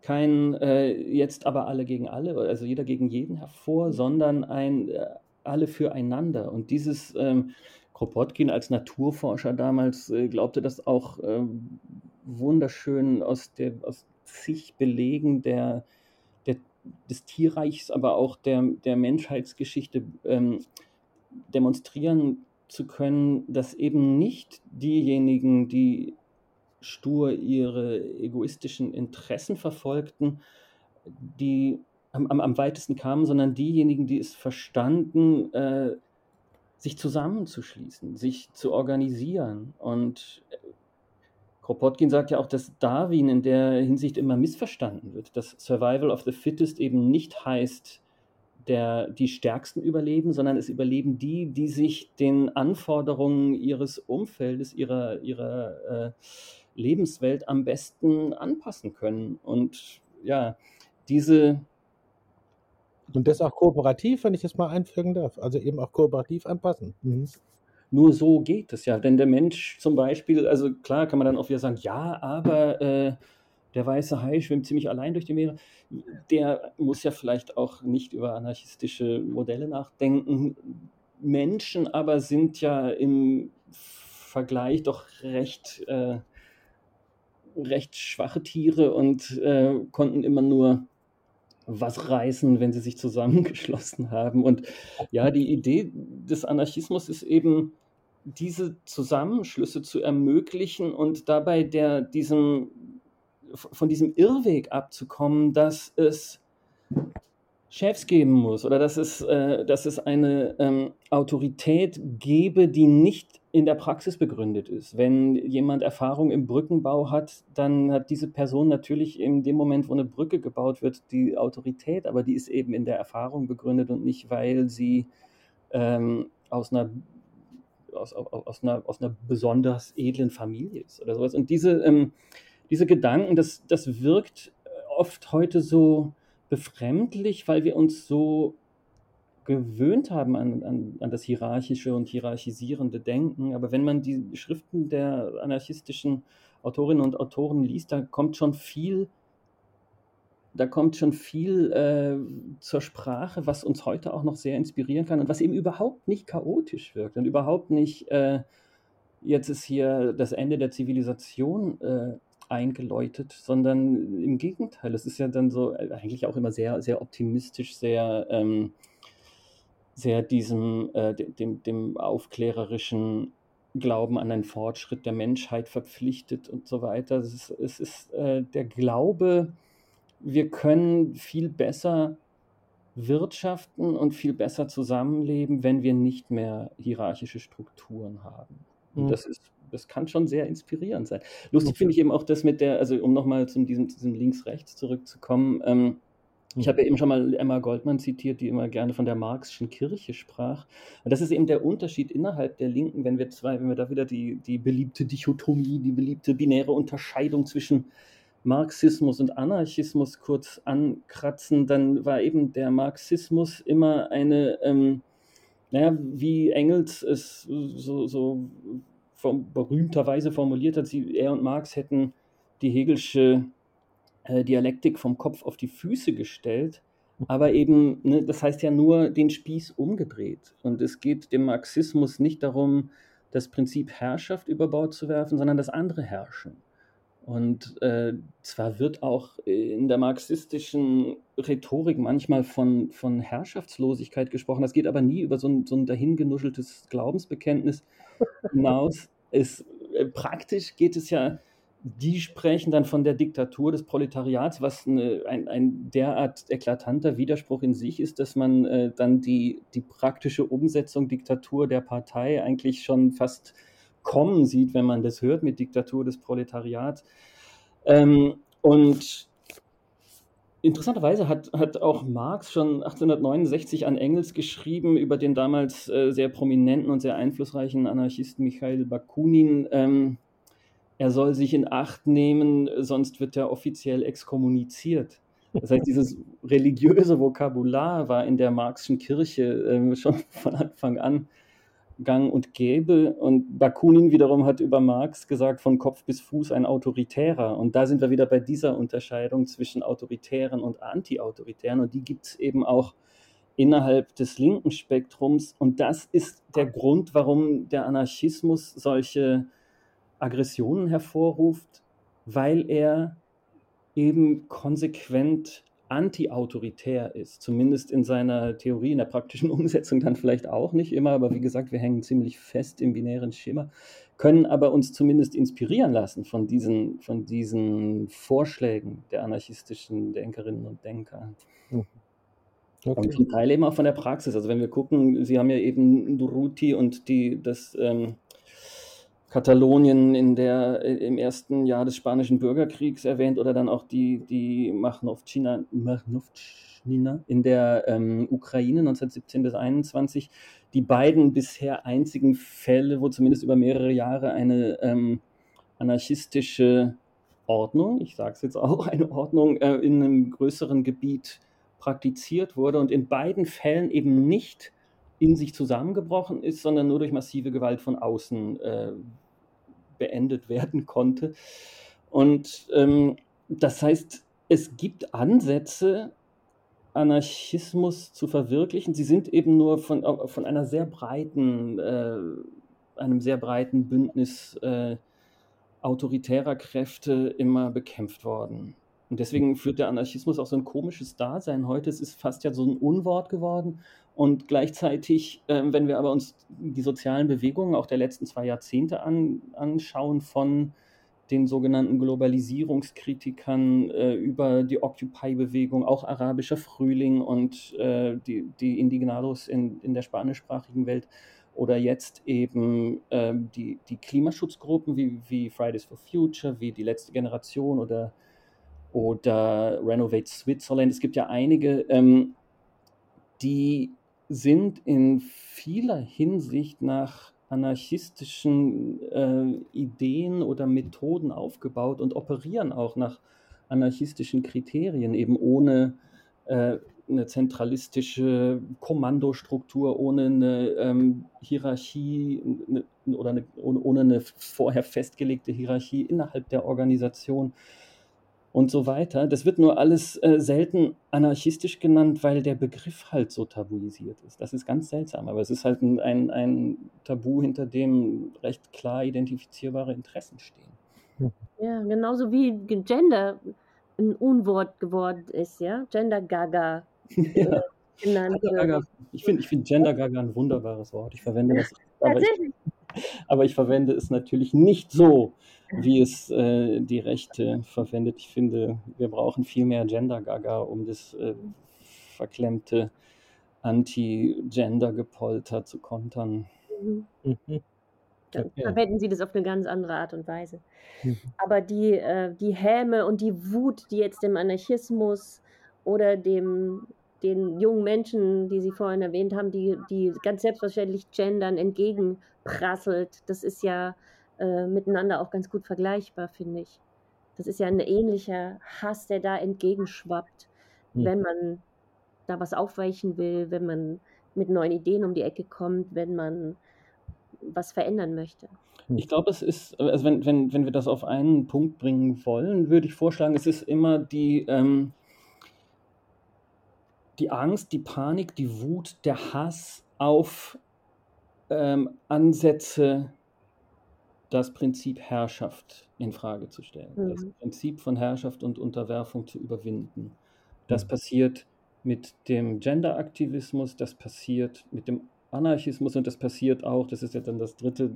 kein äh, jetzt aber alle gegen alle, also jeder gegen jeden hervor, sondern ein äh, alle füreinander. Und dieses ähm, Kropotkin als Naturforscher damals äh, glaubte das auch ähm, wunderschön aus, der, aus zig Belegen der, der, des Tierreichs, aber auch der, der Menschheitsgeschichte ähm, demonstrieren zu können, dass eben nicht diejenigen, die stur ihre egoistischen Interessen verfolgten, die am, am, am weitesten kamen, sondern diejenigen, die es verstanden, äh, sich zusammenzuschließen, sich zu organisieren. Und äh, Kropotkin sagt ja auch, dass Darwin in der Hinsicht immer missverstanden wird, dass Survival of the Fittest eben nicht heißt, der, die Stärksten überleben, sondern es überleben die, die sich den Anforderungen ihres Umfeldes, ihrer, ihrer äh, Lebenswelt am besten anpassen können. Und ja, diese. Und das auch kooperativ, wenn ich das mal einfügen darf. Also eben auch kooperativ anpassen. Mhm. Nur so geht es ja. Denn der Mensch zum Beispiel, also klar kann man dann auch wieder sagen, ja, aber äh, der weiße Hai schwimmt ziemlich allein durch die Meere. Der muss ja vielleicht auch nicht über anarchistische Modelle nachdenken. Menschen aber sind ja im Vergleich doch recht, äh, recht schwache Tiere und äh, konnten immer nur was reißen, wenn sie sich zusammengeschlossen haben. Und ja, die Idee des Anarchismus ist eben, diese Zusammenschlüsse zu ermöglichen und dabei der, diesem von diesem Irrweg abzukommen, dass es Chefs geben muss oder dass es, äh, dass es eine ähm, Autorität gebe, die nicht in der Praxis begründet ist. Wenn jemand Erfahrung im Brückenbau hat, dann hat diese Person natürlich in dem Moment, wo eine Brücke gebaut wird, die Autorität, aber die ist eben in der Erfahrung begründet und nicht, weil sie ähm, aus einer aus, aus, einer, aus einer besonders edlen Familie ist oder sowas. Und diese, ähm, diese Gedanken, das, das wirkt oft heute so befremdlich, weil wir uns so gewöhnt haben an, an, an das hierarchische und hierarchisierende Denken. Aber wenn man die Schriften der anarchistischen Autorinnen und Autoren liest, da kommt schon viel, da kommt schon viel äh, zur Sprache, was uns heute auch noch sehr inspirieren kann und was eben überhaupt nicht chaotisch wirkt und überhaupt nicht, äh, jetzt ist hier das Ende der Zivilisation äh, eingeläutet, sondern im Gegenteil. Es ist ja dann so äh, eigentlich auch immer sehr, sehr optimistisch, sehr, ähm, sehr diesem, äh, dem, dem aufklärerischen Glauben an einen Fortschritt der Menschheit verpflichtet und so weiter. Es ist, es ist äh, der Glaube, wir können viel besser wirtschaften und viel besser zusammenleben, wenn wir nicht mehr hierarchische Strukturen haben. Und mhm. das ist das kann schon sehr inspirierend sein. Lustig finde ich eben auch das mit der, also um nochmal zu diesem, diesem Links-Rechts zurückzukommen, ähm, ich habe ja eben schon mal Emma Goldman zitiert, die immer gerne von der Marxischen Kirche sprach. Und das ist eben der Unterschied innerhalb der Linken, wenn wir zwei, wenn wir da wieder die, die beliebte Dichotomie, die beliebte binäre Unterscheidung zwischen Marxismus und Anarchismus kurz ankratzen, dann war eben der Marxismus immer eine, ähm, naja, wie Engels es so, so berühmterweise formuliert hat, sie, er und Marx hätten die Hegelsche Dialektik vom Kopf auf die Füße gestellt, aber eben, ne, das heißt ja nur den Spieß umgedreht. Und es geht dem Marxismus nicht darum, das Prinzip Herrschaft über Bord zu werfen, sondern das andere herrschen. Und äh, zwar wird auch in der marxistischen Rhetorik manchmal von, von Herrschaftslosigkeit gesprochen, das geht aber nie über so ein, so ein dahingenuscheltes Glaubensbekenntnis hinaus. Es, äh, praktisch geht es ja, die sprechen dann von der Diktatur des Proletariats, was eine, ein, ein derart eklatanter Widerspruch in sich ist, dass man äh, dann die, die praktische Umsetzung Diktatur der Partei eigentlich schon fast kommen sieht, wenn man das hört mit Diktatur des Proletariats. Ähm, und interessanterweise hat, hat auch Marx schon 1869 an Engels geschrieben über den damals äh, sehr prominenten und sehr einflussreichen Anarchisten Michail Bakunin. Ähm, er soll sich in Acht nehmen, sonst wird er offiziell exkommuniziert. Das heißt, dieses religiöse Vokabular war in der Marxischen Kirche äh, schon von Anfang an gang und gäbe. Und Bakunin wiederum hat über Marx gesagt, von Kopf bis Fuß ein Autoritärer. Und da sind wir wieder bei dieser Unterscheidung zwischen Autoritären und Anti-Autoritären. Und die gibt es eben auch innerhalb des linken Spektrums. Und das ist der Grund, warum der Anarchismus solche Aggressionen hervorruft, weil er eben konsequent anti-autoritär ist, zumindest in seiner Theorie, in der praktischen Umsetzung dann vielleicht auch nicht immer, aber wie gesagt, wir hängen ziemlich fest im binären Schema, können aber uns zumindest inspirieren lassen von diesen, von diesen Vorschlägen der anarchistischen Denkerinnen und Denker. Mhm. Okay. Und zum Teil eben auch von der Praxis. Also wenn wir gucken, Sie haben ja eben Duruti und die, das ähm, Katalonien in der, im ersten Jahr des Spanischen Bürgerkriegs erwähnt oder dann auch die, die Machnovtschina in der ähm, Ukraine 1917 bis 1921. Die beiden bisher einzigen Fälle, wo zumindest über mehrere Jahre eine ähm, anarchistische Ordnung, ich sage es jetzt auch, eine Ordnung äh, in einem größeren Gebiet praktiziert wurde und in beiden Fällen eben nicht in sich zusammengebrochen ist, sondern nur durch massive Gewalt von außen äh, beendet werden konnte. Und ähm, das heißt, es gibt Ansätze, Anarchismus zu verwirklichen. Sie sind eben nur von, von einer sehr breiten, äh, einem sehr breiten Bündnis äh, autoritärer Kräfte immer bekämpft worden. Und deswegen führt der Anarchismus auch so ein komisches Dasein heute. Es ist fast ja so ein Unwort geworden. Und gleichzeitig, äh, wenn wir aber uns die sozialen Bewegungen auch der letzten zwei Jahrzehnte an, anschauen, von den sogenannten Globalisierungskritikern äh, über die Occupy-Bewegung, auch arabischer Frühling und äh, die, die Indignados in, in der spanischsprachigen Welt oder jetzt eben äh, die, die Klimaschutzgruppen wie, wie Fridays for Future, wie die letzte Generation oder, oder Renovate Switzerland. Es gibt ja einige, ähm, die sind in vieler Hinsicht nach anarchistischen äh, Ideen oder Methoden aufgebaut und operieren auch nach anarchistischen Kriterien, eben ohne äh, eine zentralistische Kommandostruktur, ohne eine ähm, Hierarchie eine, oder eine, ohne, ohne eine vorher festgelegte Hierarchie innerhalb der Organisation und so weiter. Das wird nur alles äh, selten anarchistisch genannt, weil der Begriff halt so tabuisiert ist. Das ist ganz seltsam, aber es ist halt ein, ein, ein Tabu, hinter dem recht klar identifizierbare Interessen stehen. Ja, genauso wie Gender ein Unwort geworden ist, ja? Gender Gaga. Ja. Genannt Gaga, ich finde ich find Gender Gaga ein wunderbares Wort. Ich verwende das. Aber ich, aber ich verwende es natürlich nicht so, wie es äh, die Rechte verwendet. Ich finde, wir brauchen viel mehr Gender-Gaga, um das äh, verklemmte Anti-Gender-Gepolter zu kontern. Mhm. Mhm. Dann verwenden sie das auf eine ganz andere Art und Weise. Mhm. Aber die, äh, die Häme und die Wut, die jetzt dem Anarchismus oder dem, den jungen Menschen, die Sie vorhin erwähnt haben, die, die ganz selbstverständlich gendern, entgegenprasselt, das ist ja äh, miteinander auch ganz gut vergleichbar, finde ich. Das ist ja ein ähnlicher Hass, der da entgegenschwappt, mhm. wenn man da was aufweichen will, wenn man mit neuen Ideen um die Ecke kommt, wenn man was verändern möchte. Ich glaube, es ist, also wenn, wenn, wenn wir das auf einen Punkt bringen wollen, würde ich vorschlagen, es ist immer die, ähm, die Angst, die Panik, die Wut, der Hass auf ähm, Ansätze das Prinzip Herrschaft in Frage zu stellen, mhm. das Prinzip von Herrschaft und Unterwerfung zu überwinden. Das mhm. passiert mit dem Genderaktivismus, das passiert mit dem Anarchismus und das passiert auch, das ist jetzt dann das dritte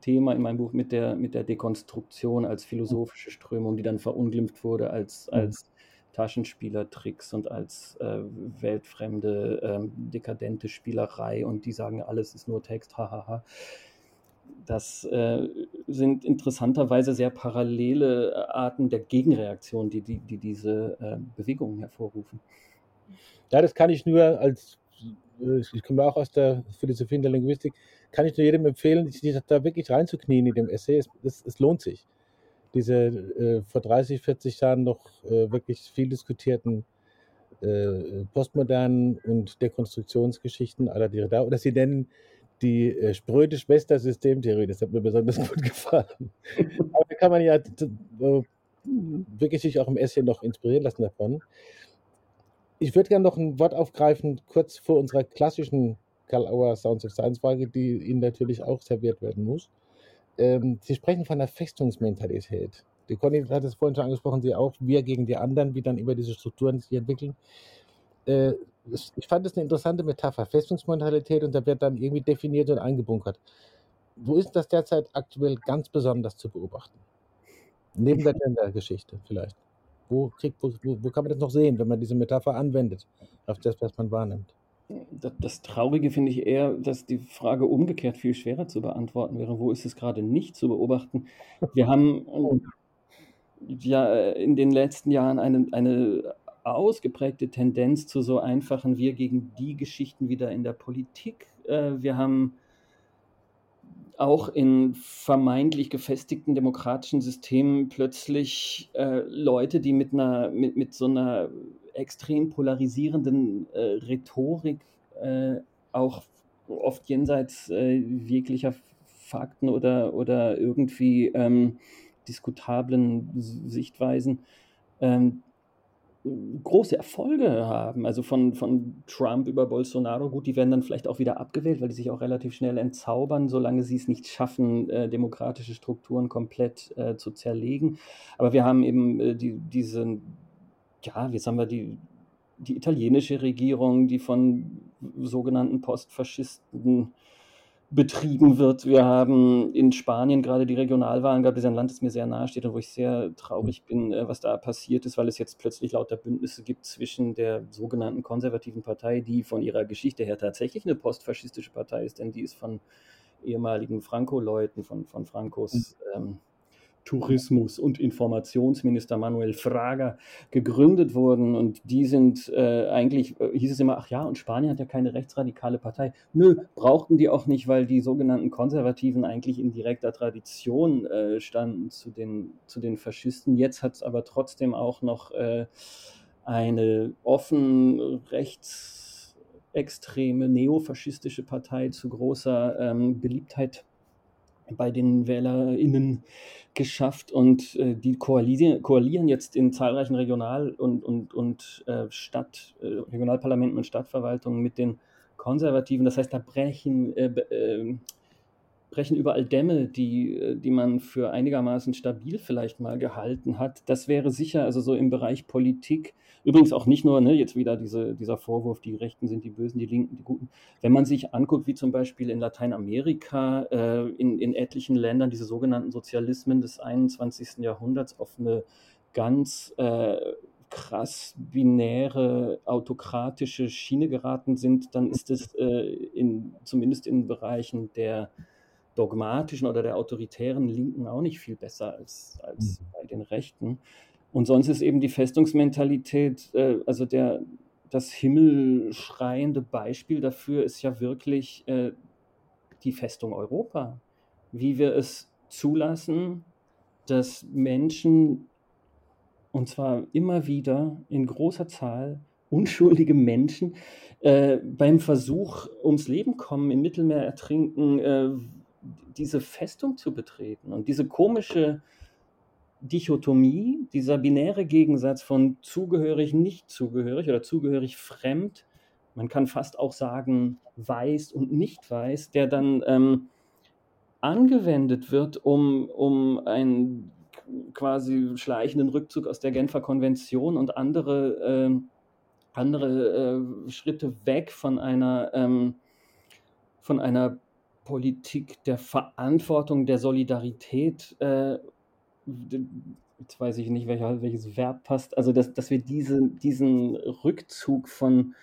Thema in meinem Buch, mit der, mit der Dekonstruktion als philosophische Strömung, die dann verunglimpft wurde als, mhm. als Taschenspielertricks und als äh, weltfremde, äh, dekadente Spielerei und die sagen, alles ist nur Text, hahaha. Das äh, sind interessanterweise sehr parallele äh, Arten der Gegenreaktion, die, die, die diese äh, Bewegungen hervorrufen. Ja, das kann ich nur als, äh, ich komme auch aus der Philosophie und der Linguistik, kann ich nur jedem empfehlen, sich da wirklich reinzuknien in dem Essay. Es, es, es lohnt sich. Diese äh, vor 30, 40 Jahren noch äh, wirklich viel diskutierten äh, postmodernen und Dekonstruktionsgeschichten aller Derrida. Oder Sie nennen die äh, spröde Schwester-Systemtheorie, das hat mir besonders gut gefallen. Aber da kann man ja wirklich sich auch im Essay noch inspirieren lassen davon. Ich würde gerne noch ein Wort aufgreifen, kurz vor unserer klassischen Karl Auer Sounds of Science Frage, die Ihnen natürlich auch serviert werden muss. Ähm, Sie sprechen von der Festungsmentalität. Die Conny hat es vorhin schon angesprochen, sie auch, wir gegen die anderen, wie dann über diese Strukturen sich entwickeln. Äh, ich fand das eine interessante Metapher, Festungsmentalität, und da wird dann irgendwie definiert und eingebunkert. Wo ist das derzeit aktuell ganz besonders zu beobachten? Neben der Gendergeschichte vielleicht. Wo, kriegt, wo, wo kann man das noch sehen, wenn man diese Metapher anwendet auf das, was man wahrnimmt? Das Traurige finde ich eher, dass die Frage umgekehrt viel schwerer zu beantworten wäre. Wo ist es gerade nicht zu beobachten? Wir haben ja in den letzten Jahren eine, eine ausgeprägte Tendenz zu so einfachen Wir gegen die Geschichten wieder in der Politik. Äh, wir haben auch in vermeintlich gefestigten demokratischen Systemen plötzlich äh, Leute, die mit einer mit, mit so einer extrem polarisierenden äh, Rhetorik äh, auch oft jenseits äh, jeglicher Fakten oder, oder irgendwie ähm, diskutablen Sichtweisen ähm, große Erfolge haben. Also von, von Trump über Bolsonaro, gut, die werden dann vielleicht auch wieder abgewählt, weil die sich auch relativ schnell entzaubern, solange sie es nicht schaffen, äh, demokratische Strukturen komplett äh, zu zerlegen. Aber wir haben eben äh, die, diese, ja, wie sagen wir, die, die italienische Regierung, die von sogenannten Postfaschisten betrieben wird. Wir haben in Spanien gerade die Regionalwahlen gehabt, das ist ein Land, das mir sehr nahe steht und wo ich sehr traurig bin, äh, was da passiert ist, weil es jetzt plötzlich lauter Bündnisse gibt zwischen der sogenannten konservativen Partei, die von ihrer Geschichte her tatsächlich eine postfaschistische Partei ist, denn die ist von ehemaligen Franco-Leuten, von, von Francos hm. ähm, Tourismus- und Informationsminister Manuel Fraga gegründet wurden. Und die sind äh, eigentlich, äh, hieß es immer, ach ja, und Spanien hat ja keine rechtsradikale Partei. Nö, brauchten die auch nicht, weil die sogenannten Konservativen eigentlich in direkter Tradition äh, standen zu den, zu den Faschisten. Jetzt hat es aber trotzdem auch noch äh, eine offen rechtsextreme neofaschistische Partei zu großer ähm, Beliebtheit bei den WählerInnen geschafft und äh, die koalieren, koalieren, jetzt in zahlreichen Regional- und, und, und äh, Stadt, äh, Regionalparlamenten und Stadtverwaltungen mit den Konservativen. Das heißt, da brechen, äh, ähm, brechen überall Dämme, die, äh, die man für einigermaßen stabil vielleicht mal gehalten hat. Das wäre sicher, also so im Bereich Politik, Übrigens auch nicht nur, ne, jetzt wieder diese, dieser Vorwurf, die Rechten sind die Bösen, die Linken die Guten. Wenn man sich anguckt, wie zum Beispiel in Lateinamerika, äh, in, in etlichen Ländern diese sogenannten Sozialismen des 21. Jahrhunderts auf eine ganz äh, krass binäre, autokratische Schiene geraten sind, dann ist es äh, in, zumindest in Bereichen der dogmatischen oder der autoritären Linken auch nicht viel besser als, als mhm. bei den Rechten. Und sonst ist eben die Festungsmentalität, äh, also der, das himmelschreiende Beispiel dafür ist ja wirklich äh, die Festung Europa. Wie wir es zulassen, dass Menschen, und zwar immer wieder in großer Zahl, unschuldige Menschen äh, beim Versuch ums Leben kommen, im Mittelmeer ertrinken, äh, diese Festung zu betreten. Und diese komische Dichotomie, dieser binäre Gegensatz von zugehörig, nicht zugehörig oder zugehörig fremd, man kann fast auch sagen weiß und nicht weiß, der dann ähm, angewendet wird, um, um einen quasi schleichenden Rückzug aus der Genfer Konvention und andere, äh, andere äh, Schritte weg von einer, ähm, von einer Politik der Verantwortung, der Solidarität äh, jetzt weiß ich nicht, welcher, welches Verb passt, also dass, dass wir diese, diesen Rückzug von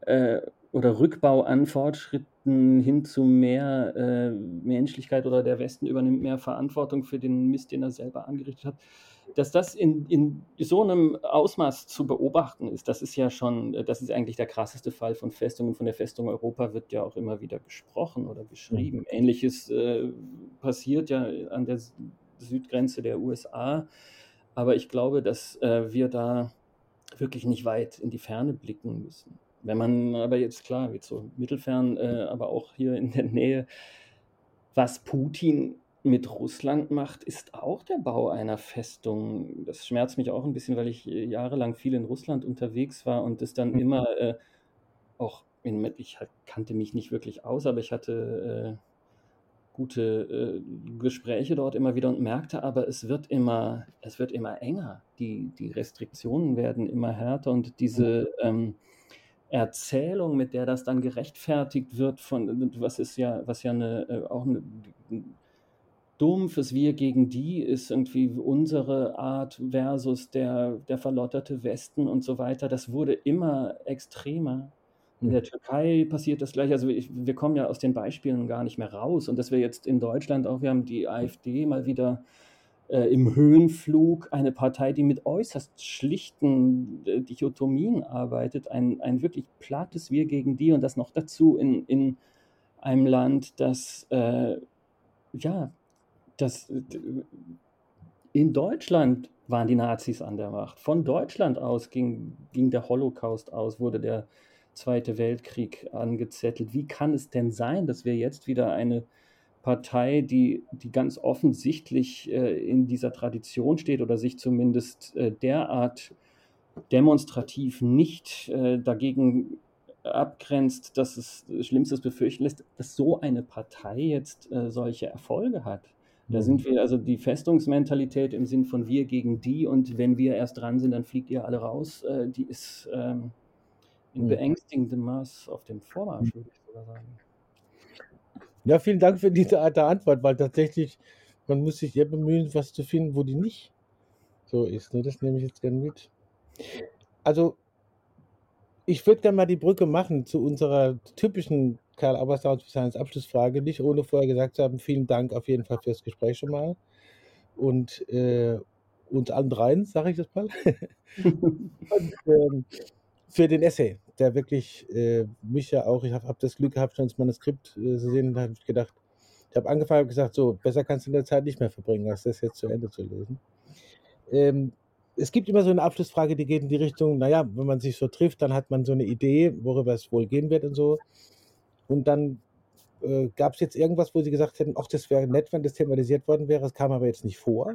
äh, oder Rückbau an Fortschritten hin zu mehr äh, Menschlichkeit oder der Westen übernimmt mehr Verantwortung für den Mist, den er selber angerichtet hat, dass das in, in so einem Ausmaß zu beobachten ist, das ist ja schon, das ist eigentlich der krasseste Fall von Festungen. Von der Festung Europa wird ja auch immer wieder gesprochen oder geschrieben. Mhm. Ähnliches äh, passiert ja an der Südgrenze der USA. Aber ich glaube, dass äh, wir da wirklich nicht weit in die Ferne blicken müssen. Wenn man aber jetzt klar, wie so mittelfern, äh, aber auch hier in der Nähe, was Putin mit Russland macht, ist auch der Bau einer Festung. Das schmerzt mich auch ein bisschen, weil ich äh, jahrelang viel in Russland unterwegs war und es dann mhm. immer äh, auch in, ich kannte mich nicht wirklich aus, aber ich hatte äh, gute äh, Gespräche dort immer wieder und merkte aber, es wird immer, es wird immer enger. Die, die Restriktionen werden immer härter und diese ähm, Erzählung, mit der das dann gerechtfertigt wird, von was ist ja, was ja eine, äh, auch eine, dumpfes Wir gegen die ist irgendwie unsere Art versus der, der verlotterte Westen und so weiter, das wurde immer extremer. In der Türkei passiert das gleich. Also ich, wir kommen ja aus den Beispielen gar nicht mehr raus. Und dass wir jetzt in Deutschland auch, wir haben die AfD mal wieder äh, im Höhenflug, eine Partei, die mit äußerst schlichten äh, Dichotomien arbeitet, ein, ein wirklich plattes Wir gegen die und das noch dazu in, in einem Land, das, äh, ja, das in Deutschland waren die Nazis an der Macht. Von Deutschland aus ging, ging der Holocaust aus, wurde der Zweite Weltkrieg angezettelt. Wie kann es denn sein, dass wir jetzt wieder eine Partei, die, die ganz offensichtlich äh, in dieser Tradition steht oder sich zumindest äh, derart demonstrativ nicht äh, dagegen abgrenzt, dass es Schlimmstes befürchten lässt, dass so eine Partei jetzt äh, solche Erfolge hat. Da sind wir also die Festungsmentalität im Sinn von wir gegen die und wenn wir erst dran sind, dann fliegt ihr alle raus. Äh, die ist ähm, in hm. beängstigendem Maß auf dem Vormarsch, würde ich sogar sagen. Ja, vielen Dank für diese Art der Antwort, weil tatsächlich, man muss sich eher bemühen, was zu finden, wo die nicht so ist. Ne? Das nehme ich jetzt gerne mit. Also, ich würde gerne mal die Brücke machen zu unserer typischen Karl Auersdorf Science Abschlussfrage, nicht ohne vorher gesagt zu haben, vielen Dank auf jeden Fall fürs Gespräch schon mal. Und äh, uns allen dreien, sage ich das mal. Und ähm, für den Essay, der wirklich äh, mich ja auch, ich habe hab das Glück gehabt, schon das Manuskript äh, zu sehen, da habe ich gedacht, ich habe angefangen und gesagt, so, besser kannst du in der Zeit nicht mehr verbringen, als das jetzt zu Ende zu lösen. Ähm, es gibt immer so eine Abschlussfrage, die geht in die Richtung, naja, wenn man sich so trifft, dann hat man so eine Idee, worüber es wohl gehen wird und so. Und dann äh, gab es jetzt irgendwas, wo Sie gesagt hätten, ach, das wäre nett, wenn das thematisiert worden wäre, es kam aber jetzt nicht vor.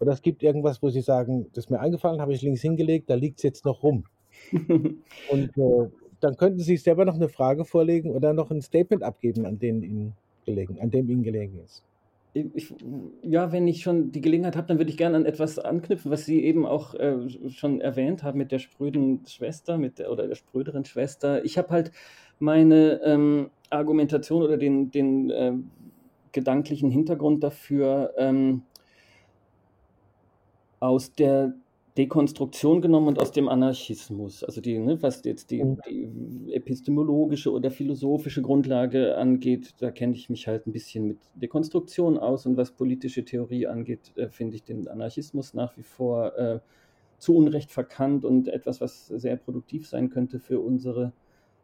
Oder es gibt irgendwas, wo Sie sagen, das ist mir eingefallen, habe ich links hingelegt, da liegt es jetzt noch rum. Und äh, dann könnten Sie sich selber noch eine Frage vorlegen oder noch ein Statement abgeben, an, dem Ihnen gelegen, an dem Ihnen gelegen ist. Ich, ja, wenn ich schon die Gelegenheit habe, dann würde ich gerne an etwas anknüpfen, was Sie eben auch äh, schon erwähnt haben mit der spröden Schwester mit der, oder der spröderen Schwester. Ich habe halt meine ähm, Argumentation oder den, den äh, gedanklichen Hintergrund dafür ähm, aus der Dekonstruktion genommen und aus dem Anarchismus. Also die, ne, was jetzt die, mhm. die, epistemologische oder philosophische Grundlage angeht, da kenne ich mich halt ein bisschen mit Dekonstruktion aus und was politische Theorie angeht, äh, finde ich den Anarchismus nach wie vor äh, zu Unrecht verkannt und etwas, was sehr produktiv sein könnte für unsere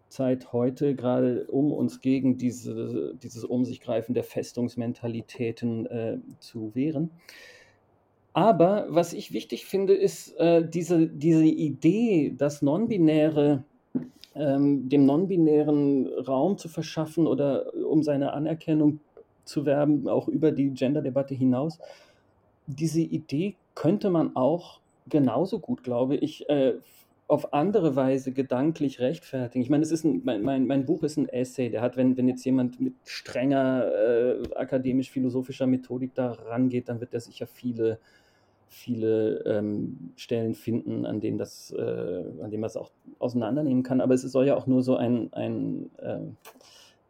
Zeit heute, gerade um uns gegen diese, dieses Um sich greifen der Festungsmentalitäten äh, zu wehren. Aber was ich wichtig finde, ist äh, diese, diese Idee, das Nonbinäre, ähm, dem nonbinären Raum zu verschaffen oder um seine Anerkennung zu werben, auch über die Gender-Debatte hinaus. Diese Idee könnte man auch genauso gut, glaube ich, äh, auf andere Weise gedanklich rechtfertigen. Ich meine, es ist ein, mein, mein, mein Buch ist ein Essay, der hat, wenn, wenn jetzt jemand mit strenger äh, akademisch-philosophischer Methodik da rangeht, dann wird er sicher viele viele ähm, Stellen finden, an denen das, äh, an denen man es auch auseinandernehmen kann. Aber es soll ja auch nur so ein, ein äh,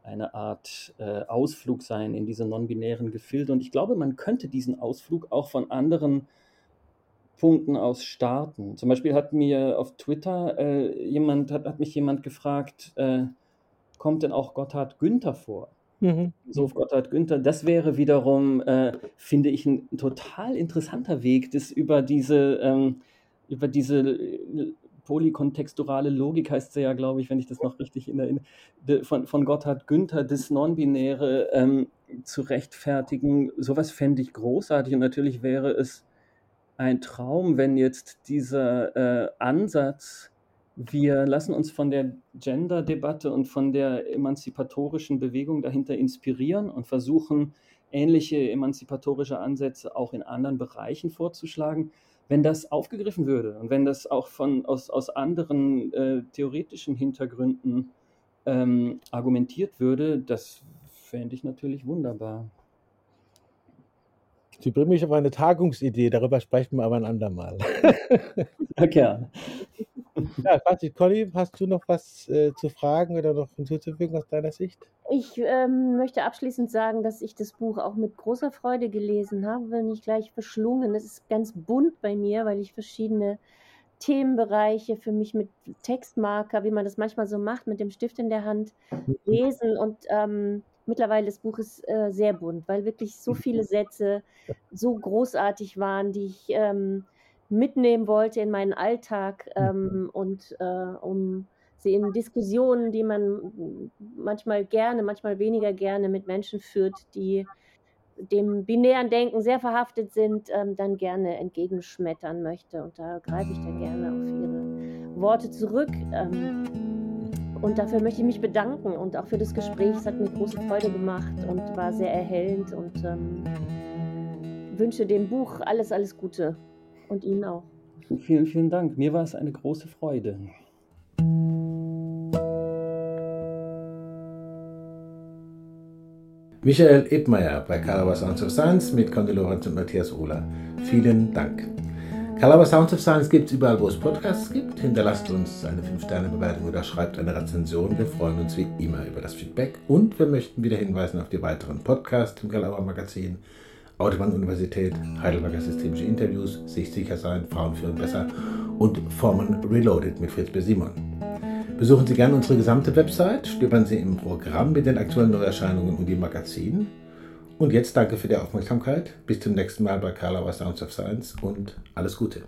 eine Art äh, Ausflug sein in diese non-binären Gefilde. Und ich glaube, man könnte diesen Ausflug auch von anderen Punkten aus starten. Zum Beispiel hat mir auf Twitter äh, jemand, hat, hat mich jemand gefragt, äh, kommt denn auch Gotthard Günther vor? Mhm. So Gotthard Günther, das wäre wiederum, äh, finde ich, ein total interessanter Weg, das über diese, ähm, über diese äh, polykontexturale Logik heißt sie ja, glaube ich, wenn ich das noch richtig erinnere, von, von Gotthard Günther, das Non-Binäre ähm, zu rechtfertigen. Sowas fände ich großartig und natürlich wäre es ein Traum, wenn jetzt dieser äh, Ansatz, wir lassen uns von der Gender-Debatte und von der emanzipatorischen Bewegung dahinter inspirieren und versuchen, ähnliche emanzipatorische Ansätze auch in anderen Bereichen vorzuschlagen. Wenn das aufgegriffen würde und wenn das auch von, aus, aus anderen äh, theoretischen Hintergründen ähm, argumentiert würde, das fände ich natürlich wunderbar. Sie bringen mich auf eine Tagungsidee, darüber sprechen wir aber ein andermal. Ja, gerne. Ja, nicht, Conny, hast du noch was äh, zu fragen oder noch hinzuzufügen aus deiner Sicht? Ich ähm, möchte abschließend sagen, dass ich das Buch auch mit großer Freude gelesen habe, nicht gleich verschlungen. Es ist ganz bunt bei mir, weil ich verschiedene Themenbereiche für mich mit Textmarker, wie man das manchmal so macht, mit dem Stift in der Hand lesen. Und ähm, mittlerweile das Buch ist äh, sehr bunt, weil wirklich so viele Sätze so großartig waren, die ich ähm, mitnehmen wollte in meinen Alltag ähm, und äh, um sie in Diskussionen, die man manchmal gerne, manchmal weniger gerne mit Menschen führt, die dem binären Denken sehr verhaftet sind, ähm, dann gerne entgegenschmettern möchte. Und da greife ich dann gerne auf Ihre Worte zurück. Ähm, und dafür möchte ich mich bedanken und auch für das Gespräch. Es hat mir große Freude gemacht und war sehr erhellend und ähm, wünsche dem Buch alles, alles Gute und Ihnen auch. Vielen, vielen Dank. Mir war es eine große Freude. Michael Ebmeier bei Calabar Sounds of Science mit Conny Lorenz und Matthias Ohler. Vielen Dank. Calabar Sounds of Science gibt es überall, wo es Podcasts gibt. Hinterlasst uns eine 5-Sterne-Bewertung oder schreibt eine Rezension. Wir freuen uns wie immer über das Feedback. Und wir möchten wieder hinweisen auf die weiteren Podcasts im Calabar Magazin. Autobahn-Universität, Heidelberger Systemische Interviews, Sich sicher sein, Frauen führen besser und Formen Reloaded mit Fritz B. Simon. Besuchen Sie gerne unsere gesamte Website, stöbern Sie im Programm mit den aktuellen Neuerscheinungen und im Magazin. Und jetzt danke für die Aufmerksamkeit. Bis zum nächsten Mal bei Carla Sounds of Science und alles Gute.